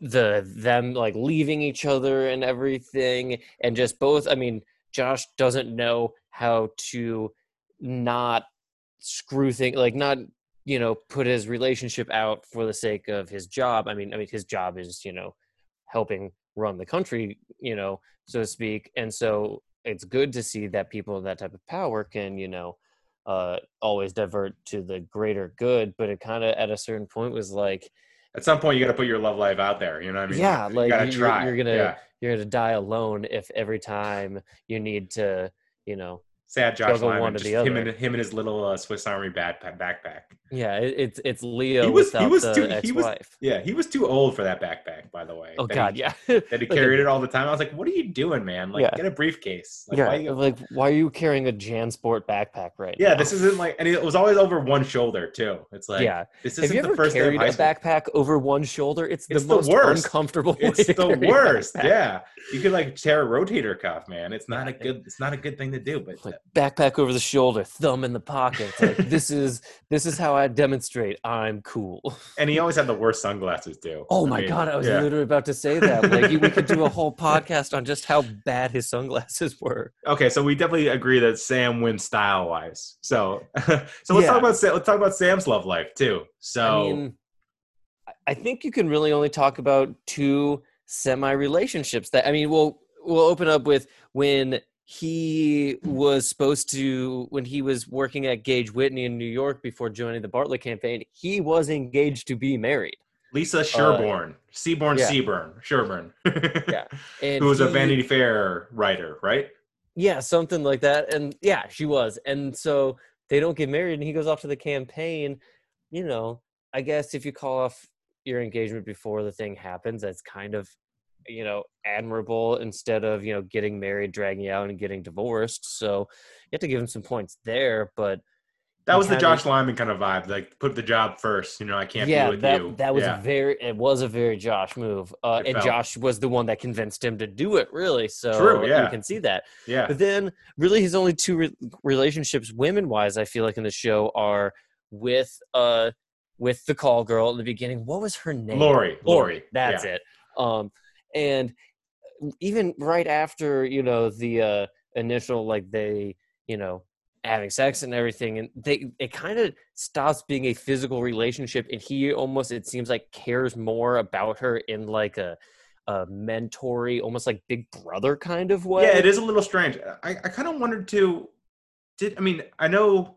the them like leaving each other and everything, and just both. I mean, Josh doesn't know how to not screw things like not you know put his relationship out for the sake of his job. I mean, I mean his job is you know helping run the country, you know, so to speak, and so it's good to see that people in that type of power can you know uh always divert to the greater good but it kind of at a certain point was like At some point, you got to put your love life out there. You know what I mean? yeah you like gotta you're, try. you're gonna Yeah. you're gonna die alone if every time you need to you know sad Josh Juggle Lyman, one or just the him and him and his little uh, Swiss Army bag, backpack. Yeah, it, it's it's Leo He was- he was too- he was- Yeah, he was too old for that backpack, by the way. Oh That God, he, yeah. that he carried it all the time. I was like, "What are you doing, man? Like, Yeah. get a briefcase." Like, yeah, why you- like why are you carrying a JanSport backpack right yeah. now? This isn't like, and it was always over one shoulder too. It's like, yeah. this Have isn't you the ever first carried a backpack over one shoulder? It's the It's the most worst. uncomfortable. It's the worst. Yeah, you could like tear a rotator cuff, man. It's not a good. It's not a good thing to do. But Like backpack over the shoulder, thumb in the pocket. Like this is this is how I demonstrate I'm cool. and he always had the worst sunglasses too. Oh I my mean, god, I was yeah. literally about to say that. Like we could do a whole podcast on just how bad his sunglasses were. Okay, so we definitely agree that Sam wins style wise. So, so let's Yeah. talk about Sa- let's talk about Sam's love life too. So, I mean, I think you can really only talk about two semi relationships. That I mean, we'll we'll open up with when he was supposed to when he was working at Gage Whitney in New York before joining the Bartlet campaign. He was engaged to be married. Lisa Sherborne, Seaborn uh, yeah. Seaburn, Sherburn, Yeah, and who was a Vanity Fair writer, right? Yeah, something like that. And yeah, she was. And so they don't get married and he goes off to the campaign. You know, I guess if you call off your engagement before the thing happens, that's kind of, you know, admirable instead of, you know, getting married, dragging out and getting divorced. So you have to give him some points there. But That was the Josh Lyman kind of vibe, like put the job first. You know, I can't yeah, be with that you. that was yeah. very it was a very Josh move. Uh, and felt- Josh was the one that convinced him to do it, really. So True, yeah. you can see that. yeah. But then, really, his only two re- relationships, women wise, I feel like in the show, are with uh with the call girl in the beginning. What was her name? Lori, Lori, That's yeah. it. Um, and even right after you know the uh initial like they you know having sex and everything and they it kind of stops being a physical relationship and he almost it seems like cares more about her in like a a mentory almost like big brother kind of way Yeah, it is a little strange. I, I kind of wondered too. Did I mean I know?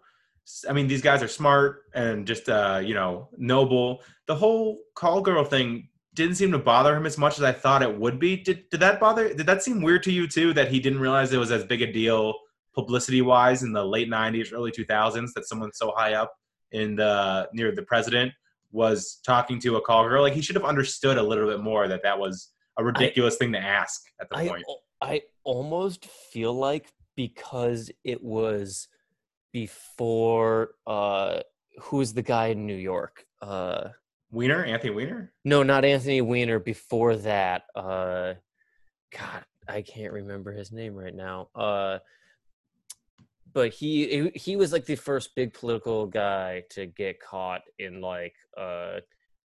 I mean these guys are smart and just uh, you know noble. The whole call girl thing didn't seem to bother him as much as I thought it would be. Did did that bother? Did that seem weird to you too? That he didn't realize it was as big a deal publicity wise in the late '90s, early 2000s that someone so high up in the near the president was talking to a call girl. Like he should have understood a little bit more that that was a ridiculous thing to ask at the I, point. I almost feel like because it was before uh who's the guy in New York? Uh Weiner, Anthony Weiner. no, not Anthony Weiner before that. Uh God, I can't remember his name right now. Uh but he he- was like the first big political guy to get caught in like uh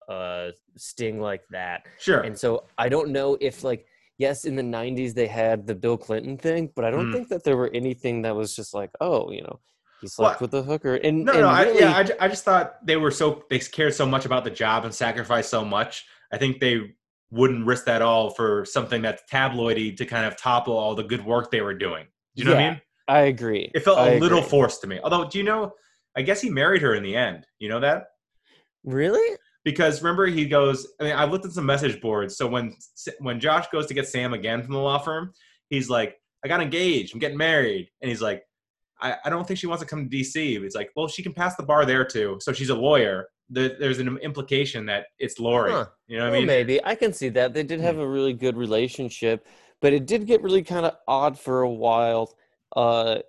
uh sting like that Sure. and so I don't know if like yes, in the '90s they had the Bill Clinton thing, but I don't Mm. think that there were anything that was just like, oh, you know, he slept Well, with a hooker. And no, and no, I, yeah, I, I just thought they were so they cared so much about the job and sacrificed so much. I think they wouldn't risk that all for something that's tabloidy to kind of topple all the good work they were doing. Do you know what I mean? I agree. It felt I a little forced to me. Although, do you know? I guess he married her in the end. You know that? Really? because remember he goes i mean i looked at some message boards so when when josh goes to get sam again from the law firm he's like i got engaged i'm getting married and he's like i, I don't think she wants to come to dc it's like well she can pass the bar there too. So she's a lawyer. There, there's an implication that it's lori. Huh. you know what Well, i mean? maybe. I can see that. They did have a really good relationship, but it did get really kind of odd for a while. Uh,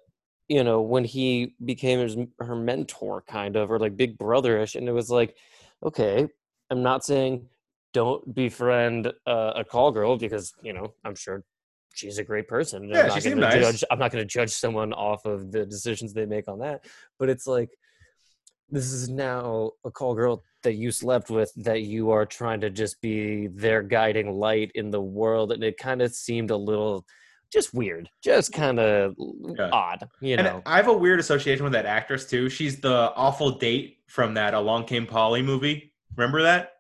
you know, when he became his, her mentor, kind of, or like big brotherish, and it was like, okay, I'm not saying don't befriend uh, a call girl because you know I'm sure she's a great person. Yeah, I'm she not seemed gonna nice. judge. I'm not going to judge someone off of the decisions they make on that. But it's like this is now a call girl that you slept with that you are trying to just be their guiding light in the world and it kind of seemed a little just weird just kind of Yeah. odd you and know i have a weird association with that actress too she's the awful date from that along came polly movie remember that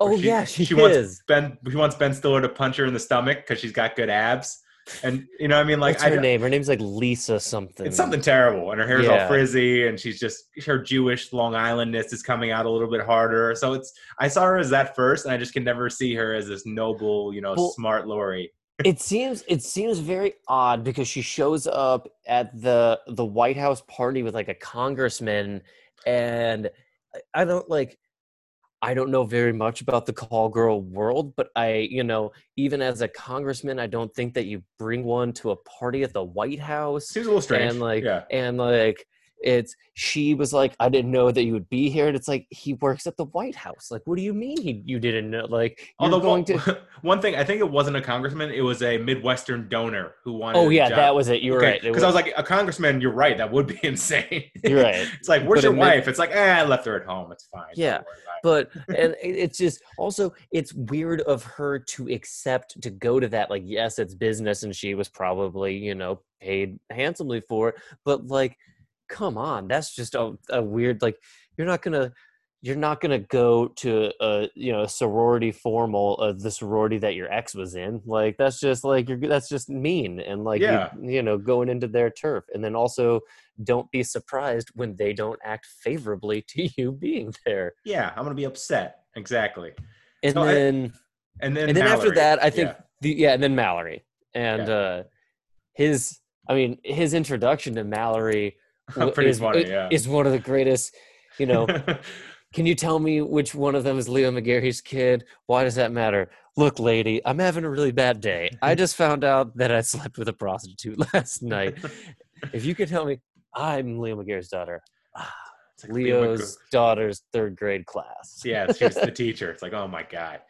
oh she- yeah she, she wants is ben she wants ben stiller to punch her in the stomach because she's got good abs and you know what i mean like what's I, her name her name's like lisa something It's something terrible, and her hair's all frizzy, and she's just her Jewish Long Islandness is coming out a little bit harder. So it's I saw her as that first, and I just can never see her as this noble, you know, Well- smart Lori. it seems it seems very odd because she shows up at the the White House party with like a congressman, and I don't like. I don't know very much about the call girl world, but I, you know, even as a congressman, I don't think that you bring one to a party at the White House. Seems a little strange. And like, yeah. and like, it's she was like, I didn't know that you would be here, and it's like he works at the White House. Like, what do you mean he you didn't know? Like, you're Although going one, to. one thing, I think it wasn't a congressman; it was a Midwestern donor who wanted. Oh yeah, that was it. You're right. It Because I was like, a congressman. You're right. That would be insane. You're right. it's like, where's But your wife? It's like, eh, I left her at home. It's fine. Yeah, it." but and it's just also it's weird of her to accept to go to that like yes it's business and she was probably you know paid handsomely for it but like come on that's just a, a weird like you're not gonna you're not gonna go to a you know a sorority formal of the sorority that your ex was in like that's just like you're that's just mean and like Yeah. you, you know going into their turf and then also don't be surprised when they don't act favorably to you being there yeah, I'm gonna be upset. Exactly. and So I- then And then and then after that i think Yeah. the yeah and then mallory and uh his i mean his introduction to mallory Pretty is, funny, i- yeah. is one of the greatest you know. Can you tell me which one of them is leo mcgarry's kid? Why does that matter? Look lady i'm having a really bad day. I just found out that i slept with a prostitute last night. If you could tell me i'm leo mcgarry's daughter. Ah, It's like Leo leo's daughter's third grade class. Yeah, she was the teacher. It's like, oh my god.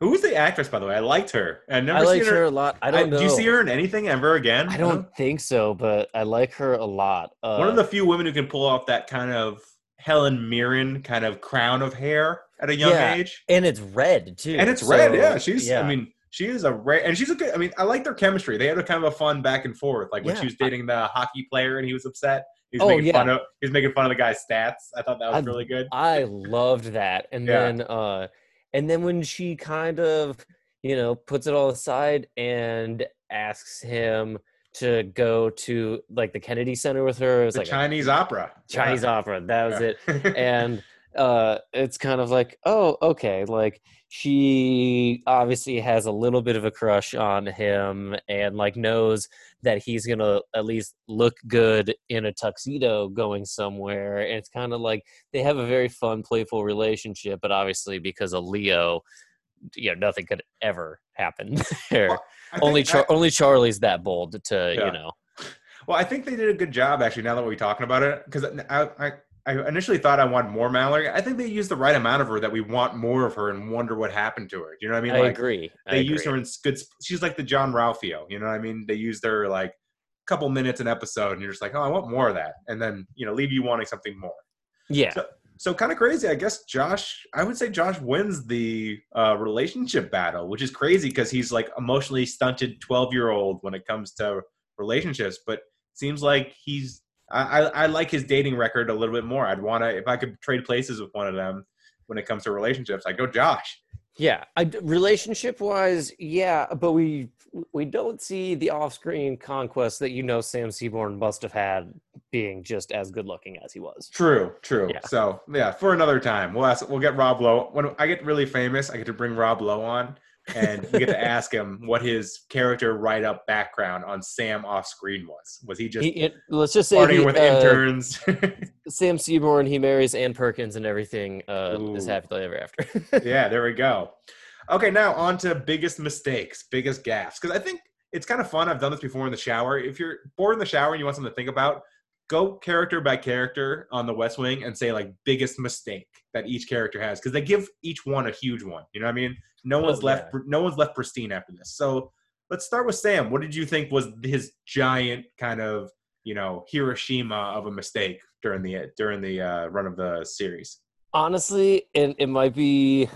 Who was the actress, by the way? I liked her. I've never i seen liked her. her a lot i don't know Do you see her in anything ever again? I don't think so, but I like her a lot. Uh, One of the few women who can pull off that kind of Helen Mirren kind of crown of hair at a young Yeah, age. and it's red too, And it's red, yeah. She's yeah. I mean, she is a rare and she's a good I mean, I like their chemistry. They had a kind of a fun back and forth. Like when Yeah, she was dating the hockey player and he was upset. He was Oh, making yeah. fun of he was making fun of the guy's stats. I thought that was I- really good. I loved that, and Yeah. then uh, and then when she kind of you know puts it all aside and asks him to go to like the Kennedy Center with her, it was The like a Chinese opera. Chinese opera. That was Yeah. it. and uh it's kind of like oh okay like she obviously has a little bit of a crush on him and like knows that he's gonna at least look good in a tuxedo going somewhere and it's kind of like they have a very fun playful relationship but obviously because of leo you know nothing could ever happen there Well, only Char- only charlie's that bold to Yeah. you know Well, I think they did a good job actually. Now that we're talking about it, because I, I, I initially thought I wanted more Mallory. I think they used the right amount of her that we want more of her and wonder what happened to her. Do you know what I mean? i like agree I they use agree. her in good. She's like the Jean-Ralphio. You know what I mean? They used her like a couple minutes an episode, and you're just like, oh, I want more of that, and then you know leave you wanting something more. yeah So kind of crazy, I guess. Josh, I would say Josh wins the uh, relationship battle, which is crazy because he's like emotionally stunted twelve year old when it comes to relationships. But seems like he's. I, I, like his dating record a little bit more. I'd want to if I could trade places with one of them when it comes to relationships. I go Josh. Yeah, I, relationship wise, yeah, but we we don't see the off screen conquest that you know Sam Seaborn must have had being just as good looking as he was. True, true. Yeah. So yeah, for another time, we'll ask. We'll get Rob Lowe. When I get really famous, I get to bring Rob Lowe on, and we get to ask him what his character write up background on Sam off screen was. Was he just He, it, let's just say he, with uh, interns? Sam Seaborn, he marries Ann Perkins and everything uh, is happily ever after. yeah, there we go. Okay, now on to biggest mistakes, biggest gaffes. Because I think it's kind of fun. I've done this before in the shower. If you're bored in the shower and you want something to think about, go character by character on the West Wing and say like biggest mistake that each character has because they give each one a huge one. You know what I mean? No one's Oh, left. No one's left pristine after this. So let's start with Sam. What did you think was his giant kind of you know Hiroshima of a mistake during the during the uh, run of the series? Honestly, and it might be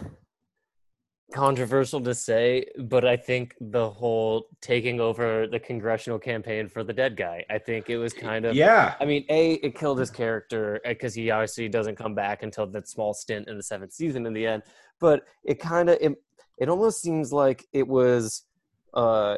controversial to say, but I think the whole taking over the congressional campaign for the dead guy, I think it was kind of Yeah, I mean, a it killed his character because he obviously doesn't come back until that small stint in the seventh season in the end. But it kind of it, it almost seems like it was uh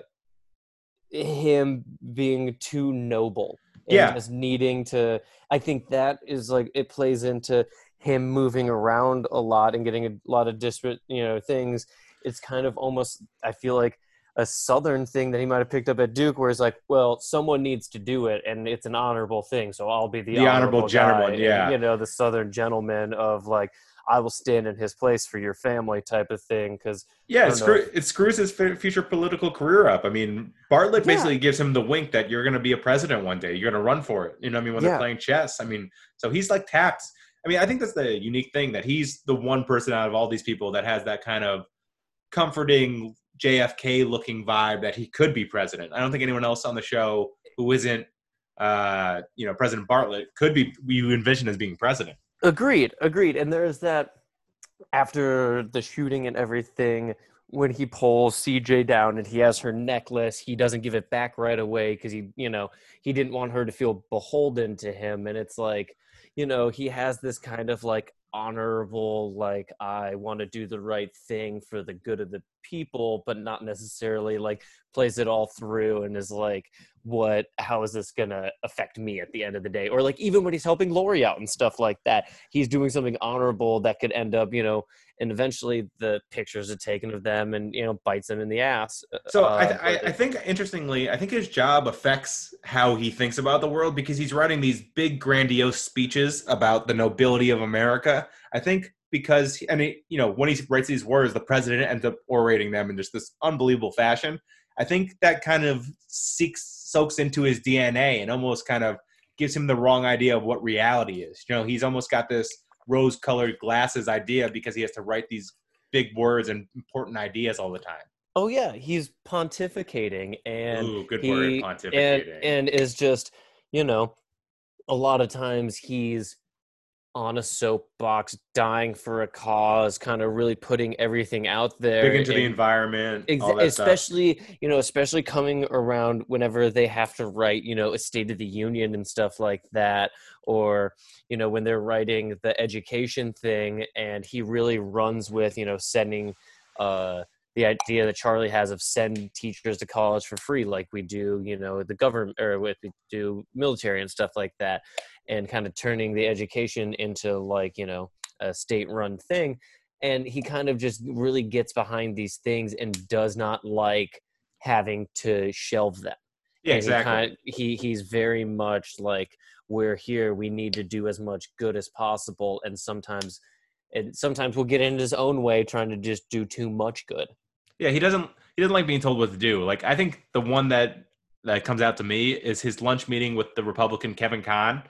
him being too noble and Yeah. just needing to. I think that is like it plays into him moving around a lot and getting a lot of disparate you know things. It's kind of almost I feel like a southern thing that he might have picked up at Duke, where it's like, well, someone needs to do it, and it's an honorable thing, so I'll be the, The honorable guy. gentleman, And, yeah. you know, the southern gentleman of like, I will stand in his place for your family type of thing, because Yeah, it, screw, it screws his fu- future political career up. I mean, Bartlet Yeah. basically gives him the wink that you're going to be a president one day. You're going to run for it. You know what I mean? When Yeah. they're playing chess. I mean, so he's like tapped. I mean, I think that's the unique thing that he's the one person out of all these people that has that kind of comforting JFK looking vibe that he could be president. I don't think anyone else on the show who isn't, uh, you know, President Bartlet could be you envision as being president. Agreed, agreed. And there's that after the shooting and everything, when he pulls CJ down and he has her necklace, he doesn't give it back right away because he, you know, he didn't want her to feel beholden to him. And it's like, you know, he has this kind of like honorable, like, I want to do the right thing for the good of the people, but not necessarily like plays it all through and is like, what how is this gonna affect me at the end of the day or like even when he's helping lori out and stuff like that he's doing something honorable that could end up you know and eventually the pictures are taken of them and you know bites him in the ass So Uh, I, th- I, I think interestingly, I think his job affects how he thinks about the world because he's writing these big, grandiose speeches about the nobility of America. I think because, and he, you know, when he writes these words, the president ends up orating them in just this unbelievable fashion. I think that kind of seeks soaks into his DNA and almost kind of gives him the wrong idea of what reality is. You know, he's almost got this rose-colored glasses idea because he has to write these big words and important ideas all the time. oh yeah he's pontificating and Ooh, good he- word, and and is just you know a lot of times he's on a soapbox dying for a cause kind of really putting everything out there big into the environment, Ex- all that stuff. especially you know especially coming around whenever they have to write you know a state of the union and stuff like that or you know when they're writing the education thing and he really runs with you know sending uh the idea that charlie has of send teachers to college for free like we do you know the government or what we do military and stuff like that and kind of turning the education into like you know a state run thing and he kind of just really gets behind these things and does not like having to shelve them. yeah, And he exactly. kind- He, he's very much like we're here. We need to do as much good as possible, and sometimes, and sometimes we'll get in his own way, trying to just do too much good. yeah, he doesn't he doesn't like being told what to do. Like I think the one that that comes out to me is his lunch meeting with the Republican Kevin Kahn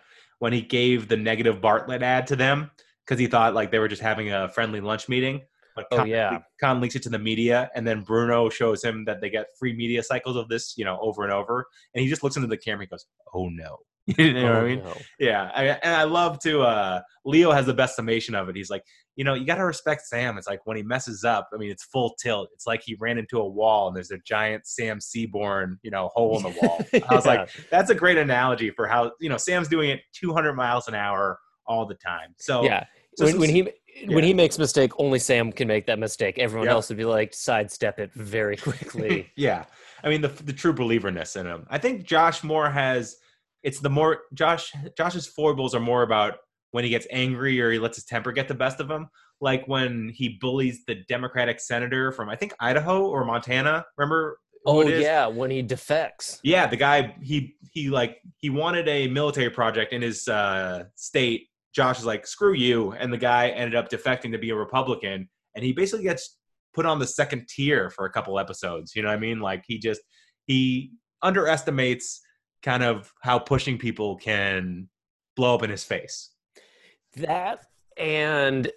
when he gave the negative Bartlet ad to them because he thought like they were just having a friendly lunch meeting. But Oh, yeah. Kahn leaks it to the media, and then Bruno shows him that they get free media cycles of this, you know, over and over, and he just looks into the camera and goes, "Oh no." you know what I Oh, mean? no. Yeah, I, and I love to. Uh, Leo has the best summation of it. He's like, you know, you got to respect Sam. It's like when he messes up. I mean, it's full tilt. It's like he ran into a wall and there's a giant Sam Seaborn, you know, hole in the wall. I was like, that's a great analogy for how you know Sam's doing it 200 miles an hour all the time. So yeah. so when, when he yeah. when he makes mistake, only Sam can make that mistake. Everyone Yeah. else would be like sidestep it very quickly. yeah, I mean the the true believerness in him. I think Josh Moore has. It's the more Josh Josh's foibles are more about when he gets angry or he lets his temper get the best of him. Like when he bullies the Democratic senator from I think Idaho or Montana. Remember? oh yeah, when he defects. Yeah, the guy he he like he wanted a military project in his uh, state. Josh is like, screw you, and the guy ended up defecting to be a Republican, and he basically gets put on the second tier for a couple episodes. You know what I mean? Like he just he underestimates kind of how pushing people can blow up in his face. That and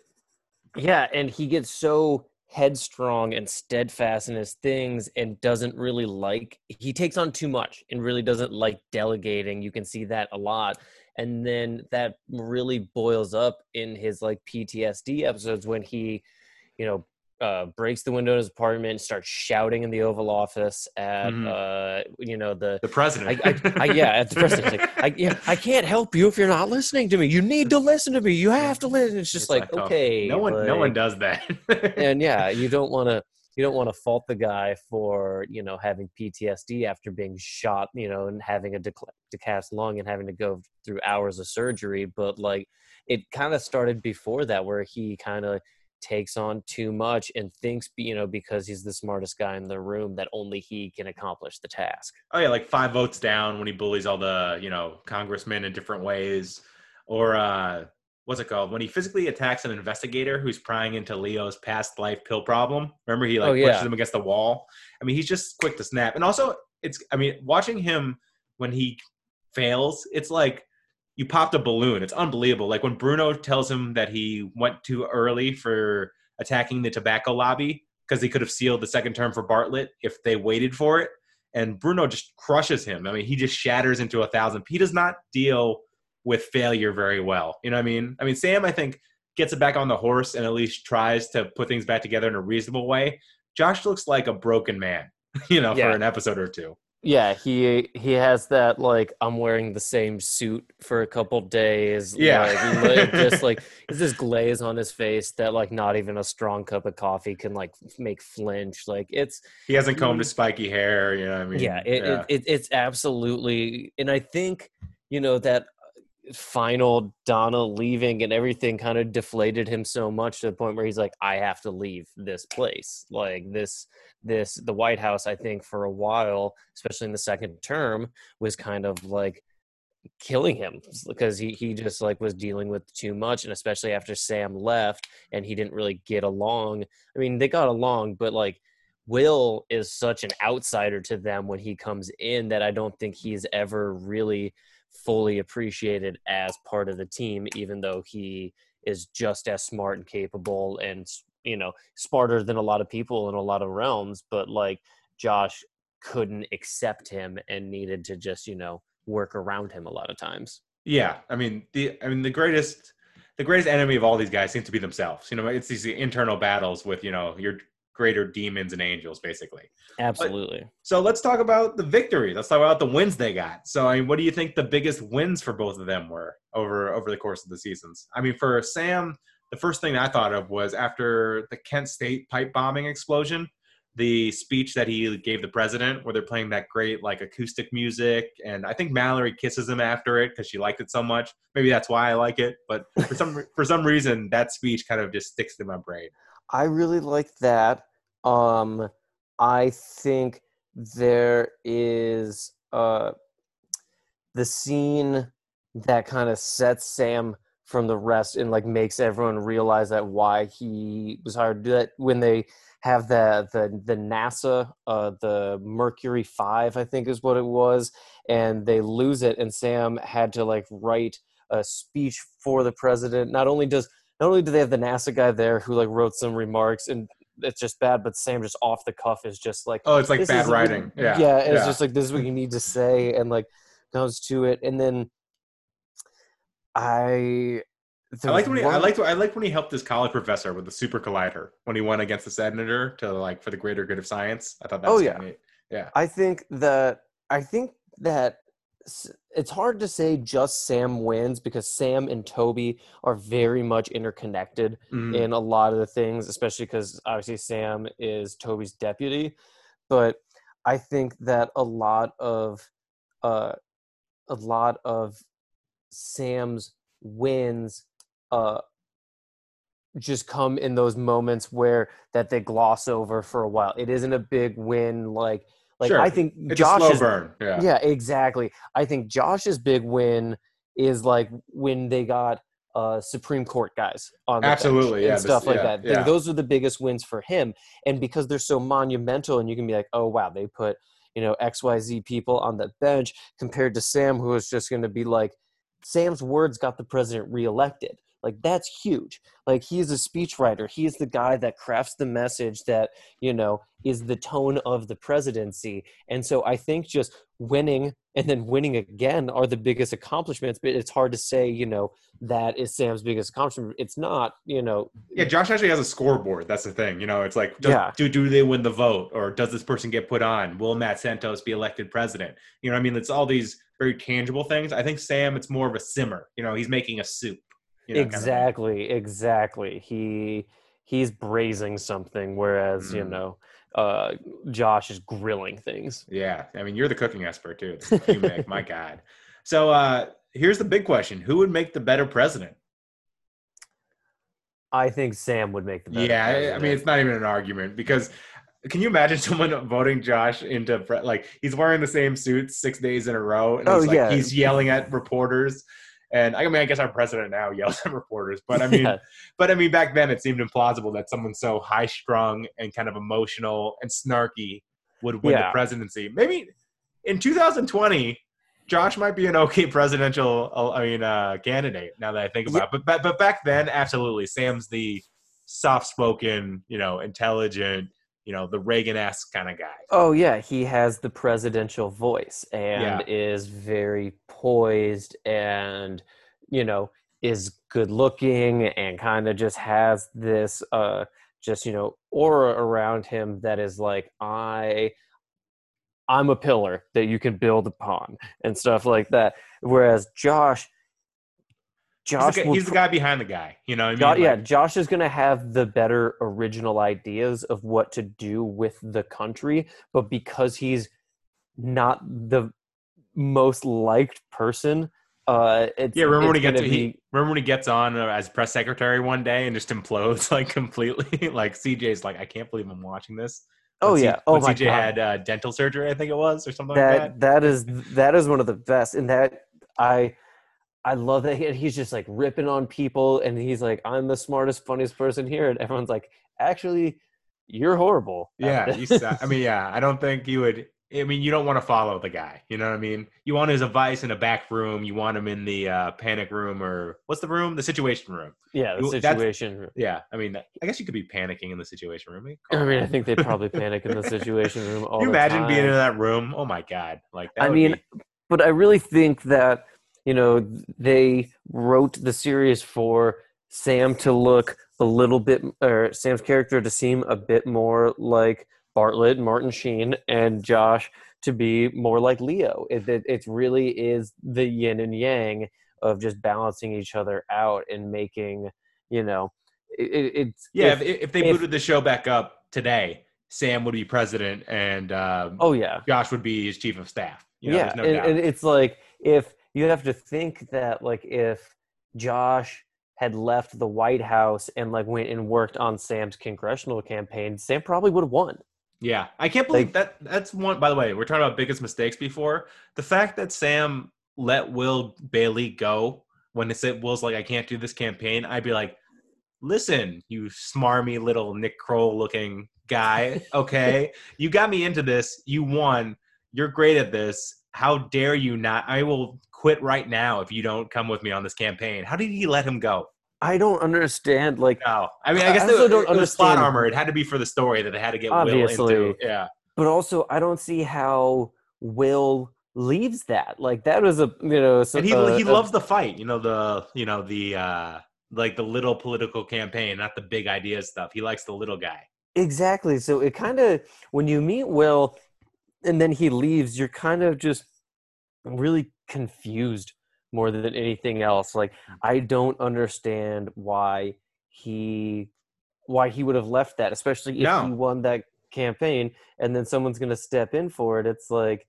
yeah, and he gets so headstrong and steadfast in his things and doesn't really like he takes on too much and really doesn't like delegating. You can see that a lot. And then that really boils up in his like PTSD episodes when he, you know, uh, breaks the window in his apartment, starts shouting in the Oval Office at, Mhm. uh, you know, the The president. I, I, I, yeah, at the president's like, I, yeah, I can't help you if you're not listening to me. You need to listen to me. You have to listen. It's just It's like, like, oh, okay, no one, no one does that. And yeah, you don't want to, you don't want to fault the guy for you know having PTSD after being shot, you know, and having a decl- decast lung and having to go through hours of surgery. But like, it kind of started before that, where he kind of takes on too much and thinks you know because he's the smartest guy in the room that only he can accomplish the task Oh yeah, like five votes down when he bullies all the you know congressmen in different ways, or uh, what's it called when he physically attacks an investigator who's prying into Leo's past life pill problem. Remember he like Oh, yeah. pushes him against the wall. I mean he's just quick to snap, and also it's I mean watching him when he fails, it's like you popped a balloon. It's unbelievable. Like when Bruno tells him that he went too early for attacking the tobacco lobby because he could have sealed the second term for Bartlet if they waited for it and Bruno just crushes him. I mean, he just shatters into a thousand. He does not deal with failure very well. You know what I mean? I mean, Sam, I think, gets it back on the horse and at least tries to put things back together in a reasonable way. Josh looks like a broken man, you know, Yeah. for an episode or two. Yeah he he has that like i'm wearing the same suit for a couple days Yeah. like, li- just like it's this glaze on his face that like not even a strong cup of coffee can like make flinch like it's He hasn't combed his mm. spiky hair. You know what I mean? yeah, it, It, it, it's absolutely and i think you know that final donna leaving and everything kind of deflated him so much to the point where he's like i have to leave this place. Like this this the white house i think for a while especially in the second term was kind of like killing him because he, he just like was dealing with too much and especially after sam left and he didn't really get along. I mean they got along but like will is such an outsider to them when he comes in that i don't think he's ever really fully appreciated as part of the team even though he is just as smart and capable and you know smarter than a lot of people in a lot of realms but like josh couldn't accept him and needed to just you know work around him a lot of times Yeah, I mean the I mean the greatest the greatest enemy of all these guys seems to be themselves. You know, it's these internal battles with you know your greater demons and angels, basically. absolutely So let's talk about the victory. Let's talk about the wins they got. So I mean, what do you think the biggest wins for both of them were over over the course of the seasons? I mean, for Sam, the first thing I thought of was after the Kent State pipe bombing explosion, the speech that he gave the president, where they're playing that great like acoustic music, and I think Mallory kisses him after it because she liked it so much. Maybe that's why I like it, but for some for some reason that speech kind of just sticks to my brain. I really like that. Um, I think there is uh, the scene that kind of sets Sam from the rest and like makes everyone realize that why he was hired to do that when they have the the the NASA uh, the Mercury Five I think is what it was and they lose it and Sam had to like write a speech for the president. Not only does not only do they have the NASA guy there who like wrote some remarks and it's just bad, but Sam just off the cuff is just like Oh, it's like bad writing. Yeah, yeah, it's just like this is what you need to say and like comes to it and then I I liked when he, I liked I liked when he helped his college professor with the super collider when he went against the senator to like for the greater good of science. I thought that Oh, was yeah. neat. Yeah. I think that I think that it's hard to say just Sam wins because Sam and Toby are very much interconnected Mhm. in a lot of the things, especially because obviously Sam is Toby's deputy. But I think that a lot of uh, a lot of Sam's wins uh, just come in those moments where that they gloss over for a while. It isn't a big win like like Sure. I think It's Josh slow is burn. Yeah. yeah, exactly. I think Josh's big win is like when they got uh, Supreme Court guys on the bench Absolutely, and yeah, this- stuff like yeah, that. Yeah. Those are the biggest wins for him, and because they're so monumental, and you can be like, oh wow, they put you know X Y Z people on the bench compared to Sam, who is just going to be like, Sam's words got the president reelected. Like that's huge. Like he is a speechwriter. He is the guy that crafts the message that you know is the tone of the presidency. And so I think just winning and then winning again are the biggest accomplishments. But it's hard to say, you know, that is Sam's biggest accomplishment. It's not, you know. Yeah, Josh actually has a scoreboard. That's the thing. You know, it's like, does, Yeah. do do they win the vote, or does this person get put on? Will Matt Santos be elected president? You know, what I mean, it's all these very tangible things. I think Sam, it's more of a simmer. You know, he's making a soup. You know, kind of exactly, exactly. He he's braising something, whereas you Mm. know, uh, Josh is grilling things. Yeah, I mean, you're the cooking expert too. You make, my God. So uh, here's the big question: Who would make the better president? I think Sam would make the better Yeah, I- I mean, it's not even an argument because can you imagine someone voting Josh into like he's wearing the same suit six days in a row and Oh, he's like yeah. he's yelling at reporters. And I mean, I guess our president now yells at reporters, but I mean, Yeah. but I mean, back then it seemed implausible that someone so high strung and kind of emotional and snarky would win the presidency. Maybe in 2020, Josh might be an okay presidential, uh, I mean, uh, candidate. Now that I think about it, but but but back then, absolutely, Sam's the soft spoken, you know, intelligent, you know, the Reagan esque kind of guy. Oh yeah, he has the presidential voice and is very poised and you know is good looking and kind of just has this uh just you know aura around him that is like I I'm a pillar that you can build upon and stuff like that. Whereas Josh Josh he's, the, guy- he's the guy behind the guy. You know what I mean? Jo- yeah, Josh is going to have the better original ideas of what to do with the country, but because he's not the most liked person, uh, it's yeah, remember when he gets gonna he, remember when he gets on uh, as press secretary one day and just implodes like completely. like CJ's like, I can't believe I'm watching this. oh When C- yeah, oh when my CJ god, had uh, dental surgery, I think it was, or something like that. that that is that is one of the best, and that I. I love that he, he's just like ripping on people, and he's like, "I'm the smartest, funniest person here," and everyone's like, "Actually, you're horrible." Yeah, you I mean, yeah, I don't think you would. I mean, you don't want to follow the guy. You know what I mean? You want his advice in a back room. You want him in the uh, panic room or what's the room? The situation room. yeah, the situation. Yeah, I mean, I guess you could be panicking in the situation room. I mean, I think they probably panic in the situation room all you imagine time. being in that room? Oh my god! Like, that I mean, be- but I really think that you know they wrote the series for Sam to look a little bit, or Sam's character to seem a bit more like Bartlet, Martin Sheen, and Josh to be more like Leo. It it, it really is the yin and yang of just balancing each other out and making you know it, it- it's yeah. if- If, if they if- booted the show back up today, Sam would be president and um, oh yeah Josh would be his chief of staff. You know, yeah, no and, and it's like if you have to think that like if Josh had left the White House and like went and worked on Sam's congressional campaign, Sam probably would have won. Yeah, I can't believe Like- that. That's one. By the way, we're talking about biggest mistakes before. The fact that Sam let Will Bailey go when it said Will's like, I can't do this campaign. I'd be like, listen, you smarmy little Nick Kroll looking guy. Okay, you got me into this. You won. You're great at this. How dare you not? I will quit right now if you don't come with me on this campaign. How did he let him go? I don't understand. Like, No, I mean, I I guess also it, don't it was plot understand- armor. It had to be for the story that they had to get Obviously. Will into. Yeah. but also I don't see how Will leaves that. Like, that was a you know, so, and he uh, he loves the fight. You know the you know the uh like the little political campaign, not the big idea stuff. He likes the little guy. Exactly. So it kind of when you meet Will and then he leaves, you're kind of just really confused more than anything else. Like I don't understand why he why he would have left that, especially if No. he won that campaign and then someone's going to step in for it. It's like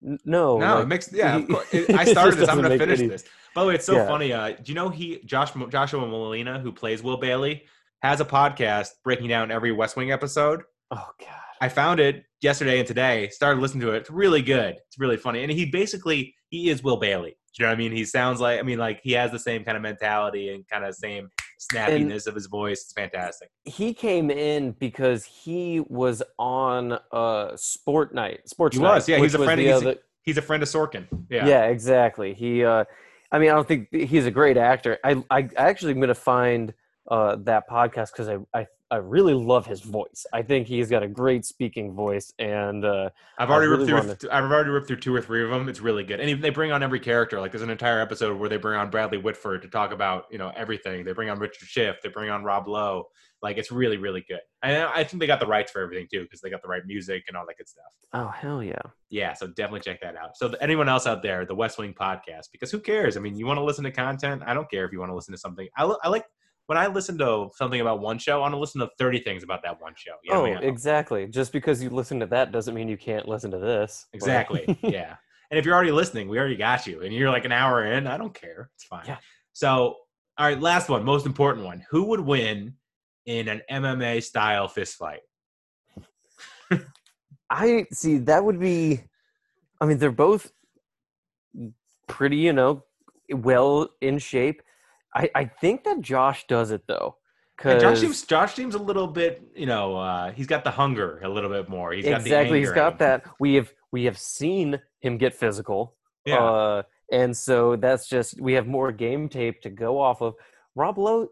no. No, like, it makes yeah. Of course. It- I started this. I'm gonna finish any- this. By the way, it's so Yeah. funny. Uh, do you know he Josh Joshua Malina, who plays Will Bailey, has a podcast breaking down every West Wing episode. Oh god. I found it yesterday and today. Started listening to it. It's really good. It's really funny. And he basically he is Will Bailey. Do you know what I mean? He sounds like I mean like he has the same kind of mentality and kind of same snappiness of his voice. It's fantastic. he came in because he was on uh sport night sports He night, was, yeah, he's a friend- he's- other- He's a friend of Sorkin. Yeah. yeah. exactly he uh i mean i don't think he's a great actor i i actually am gonna find uh that podcast because I, I i really love his voice i think he's got a great speaking voice and uh I've already I ripped through. I've already ripped through two or three of them. It's really good, and they bring on every character. Like there's an entire episode where they bring on Bradley Whitford to talk about you know everything. They bring on Richard Schiff. They bring on Rob Lowe. Like it's really really good. And I think they got the rights for everything too because they got the right music and all that good stuff. oh hell yeah Yeah, so definitely check that out. So anyone else out there, the West Wing podcast, because who cares? I mean, you want to listen to content. I don't care if you want to listen to something. I, I like when I listen to something about one show. I want to listen to thirty things about that one show. You know oh I mean? exactly just because you listen to that doesn't mean you can't listen to this Exactly. yeah. And if you're already listening, we already got you. And you're like an hour in, I don't care. It's fine. Yeah. So All right, last one, most important one. Who would win in an MMA style fist fight? I see that would be. I mean, they're both pretty, you know, well in shape. I I think that Josh does it though. Yeah, Josh seems Josh seems a little bit, you know, uh, he's got the hunger a little bit more. He's got the exactly, he's got that. We have we have seen him get physical. Yeah, Uh, and so that's just we have more game tape to go off of. Rob Lowe,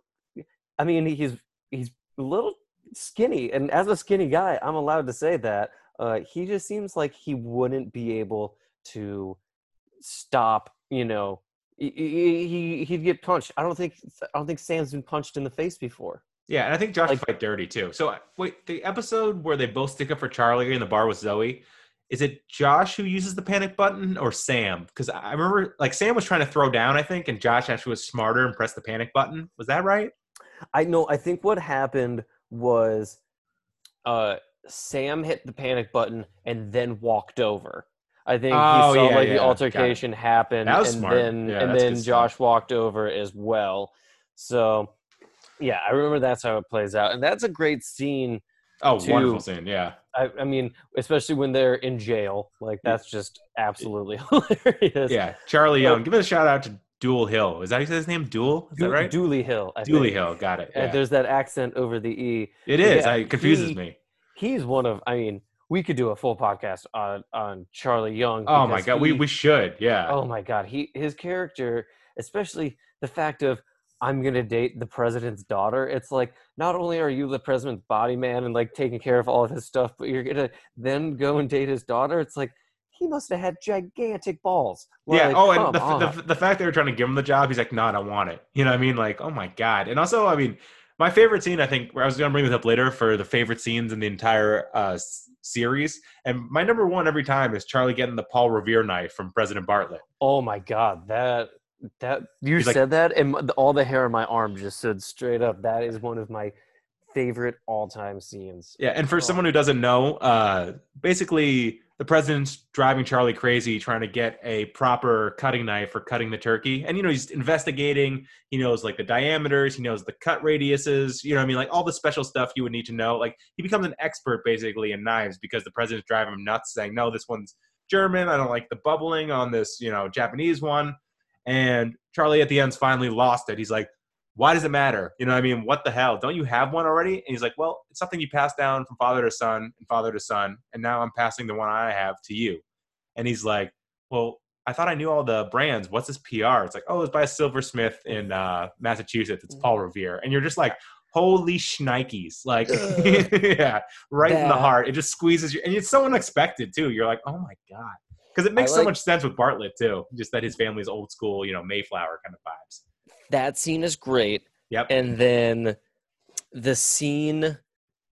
I mean, he's he's a little skinny, and as a skinny guy, I'm allowed to say that. Uh, he just seems like he wouldn't be able to stop. You know, he, he he- he'd get punched. I don't think I don't think Sam's been punched in the face before. yeah, and I think Josh like- fight dirty too. So wait, the episode where they both stick up for Charlie in the bar with Zoe, is it Josh who uses the panic button or Sam? Because I remember like Sam was trying to throw down, I think, and Josh actually was smarter and pressed the panic button. Was that right? I know. I think what happened was, uh, Sam hit the panic button and then walked over. I think Oh, he saw yeah, like yeah, the altercation happen, That was and smart. then Yeah, and then good stuff. Josh walked over as well. So, yeah, I remember that's how it plays out, and that's a great scene. Oh, To- wonderful scene. Yeah. I, I mean, especially when they're in jail, like that's just absolutely hilarious. Yeah. Charlie Young. Give it a shout out to Duel Hill. Is that how you say his name? Duel? Is Du- that right? Dooley Hill. I Dooley think. Hill. Got it. And Yeah. there's that accent over the e. It is. yeah, it confuses he- me. he's one of i mean we could do a full podcast on on charlie young Oh my god, we he- we should. Yeah. oh my god he his character especially the fact of i'm gonna date the president's daughter it's like not only are you the president's body man and like taking care of all of his stuff but you're gonna then go and date his daughter it's like he must have had gigantic balls yeah. Like, Oh, and the, the the fact they were trying to give him the job, he's like, "No, I don't want it." You know what I mean? Like, oh my god. And also, I mean, my favorite scene, I think, where I was going to bring this up later for the favorite scenes in the entire uh, s- series, and my number one every time is Charlie getting the Paul Revere knife from President Bartlet. oh my god that that you He's like- said that and all the hair on my arm just stood straight up that is one of my favorite all-time scenes Yeah, and for Oh. someone who doesn't know, uh, basically the president's driving Charlie crazy, trying to get a proper cutting knife for cutting the turkey. And you know, he's investigating. He knows like the diameters, he knows the cut radiuses. You know, what I mean, like all the special stuff you would need to know. Like he becomes an expert basically in knives because the president's driving him nuts, saying, "No, this one's German. I don't like the bubbling on this, you know, Japanese one." And Charlie at the end's finally lost it. He's like, why does it matter? You know, what I mean, what the hell? Don't you have one already? And he's like, well, it's something you pass down from father to son and father to son, and now I'm passing the one I have to you. And he's like, well, I thought I knew all the brands. What's this PR? It's like, oh, it's by a silversmith in uh, Massachusetts. It's Paul Revere, and you're just like, holy shnikes, like, yeah, right in the heart. It just squeezes you, and it's so unexpected too. You're like, oh my god, because it makes so much sense with Bartlet too. Just that his family's old school, you know, Mayflower kind of vibes. That scene is great Yep. and then the scene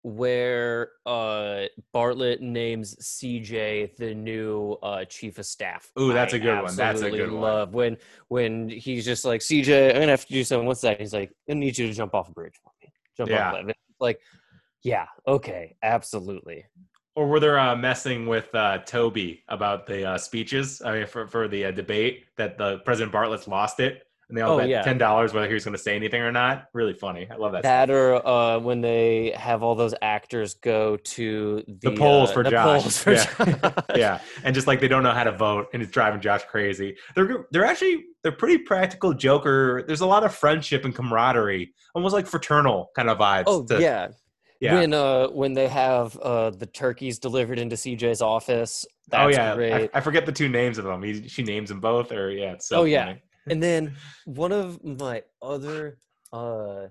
where uh bartlet names cj the new uh chief of staff Ooh, that's I a good one. That's a good one. love when when he's just like cj i'm gonna have to do something what's that he's like i need you to jump off a bridge for me jump Yeah. off a like yeah okay absolutely Or were they uh, messing with uh, Toby about the uh, speeches? I mean, for, for the uh, debate that the President Bartlet's lost it, and they all Oh, bet yeah. ten dollars whether he was going to say anything or not. Really funny. I love that. that or uh when they have all those actors go to the, the polls uh, for the Josh. polls for yeah. Josh. yeah, and just like they don't know how to vote, and it's driving Josh crazy. They're they're actually they're pretty practical Joker. There's a lot of friendship and camaraderie, almost like fraternal kind of vibes. Oh to- yeah. yeah. When uh when they have uh the turkeys delivered into CJ's office. That's oh yeah, I, great. I forget the two names of them. He, she names them both, or yeah, it's so Oh, yeah. And then one of my other uh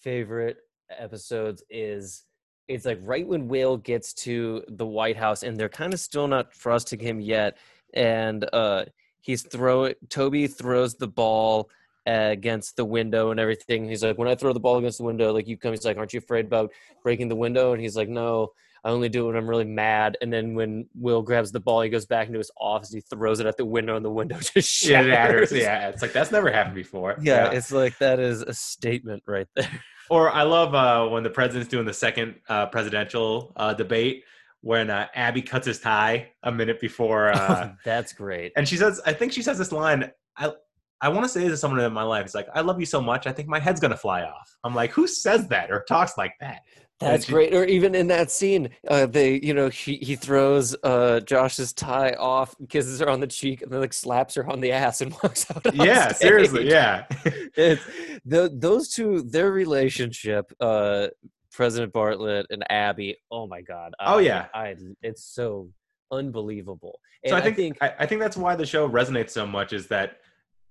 favorite episodes is it's like right when Will gets to the White House and they're kind of still not trusting him yet and uh he's throwing Toby throws the ball against the window and everything. He's like, when I throw the ball against the window, like you come, he's like, aren't you afraid about breaking the window? And he's like, no, I only do it when I'm really mad. And then when Will grabs the ball, he goes back into his office. He throws it at the window, and the window just Yeah, shatters. it. Yeah, it's like that's never happened before. yeah, it's like that is a statement right there. Or I love uh, when the president's doing the second uh, presidential uh, debate when uh, Abby cuts his tie a minute before, uh, That's great. and she says, I think she says this line. I I want to say this to someone in my life, it's like, I love you so much, I think my head's gonna fly off. I'm like, who says that or talks like that? That's great. Or even in that scene, uh, they, you know, he, he throws uh, Josh's tie off, kisses her on the cheek, and then like slaps her on the ass and walks out. Yeah, stage. seriously, yeah. It's, the, those two, their relationship, uh, President Bartlet and Abby. Oh my God. Oh, yeah. I, it's so unbelievable. And so I think, I, I think that's why the show resonates so much is that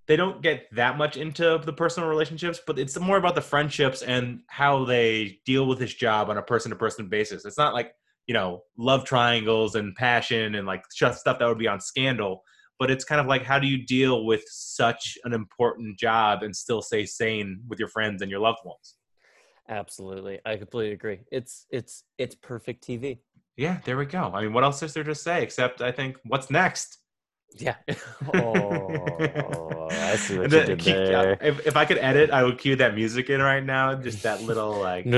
they don't get that much into the personal relationships, but it's more about the friendships and how they deal with this job on a person to person basis. It's not like, you know, love triangles and passion and like stuff that would be on scandal, but it's kind of like how do you deal with such an important job and still stay sane with your friends and your loved ones? absolutely, I completely agree. It's it's it's perfect TV. Yeah, there we go. I mean, what else is there to say except I think what's next? Yeah. oh, I see what And you did keep- there. If, if I could edit, I would cue that music in right now. Just that little like.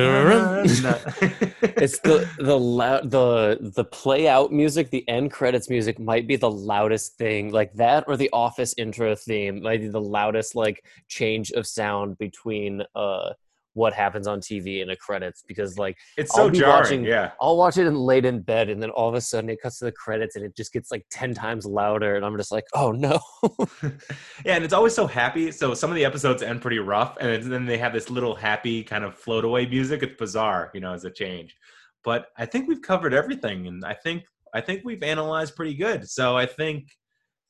It's the the loud the the play out music the end credits music might be the loudest thing like that or the office intro theme might be the loudest like change of sound between uh what happens on tv in the credits because like it's I'll so be jarring. watching- Yeah. i'll watch it in late in bed and then all of a sudden it cuts to the credits and it just gets like 10 times louder and i'm just like oh no yeah, and it's always so happy. So some of the episodes end pretty rough, and then they have this little happy kind of float away music. It's bizarre, you know, as a change. But I think we've covered everything, and I think I think we've analyzed pretty good. So I think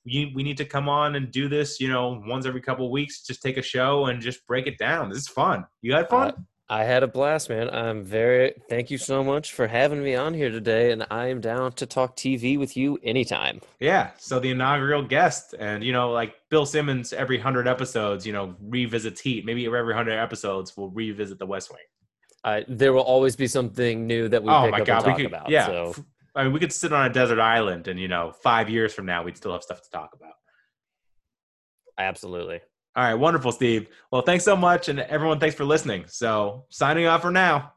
we we need to come on and do this, you know, once every couple of weeks. Just take a show and just break it down. This is fun. You had fun. I had a blast, man. I'm very thank you so much for having me on here today, and I am down to talk TV with you anytime. Yeah. So the inaugural guest, and you know, like Bill Simmons, every hundred episodes, you know, revisits Heat. Maybe every hundred episodes, we'll revisit The West Wing. I, there will always be something new that we oh pick my up god, we talk could, about. yeah. So I mean, we could sit on a desert island, and you know, five years from now, we'd still have stuff to talk about. absolutely. All right, wonderful, Steve. Well, thanks so much, and everyone, thanks for listening. So, signing off for now.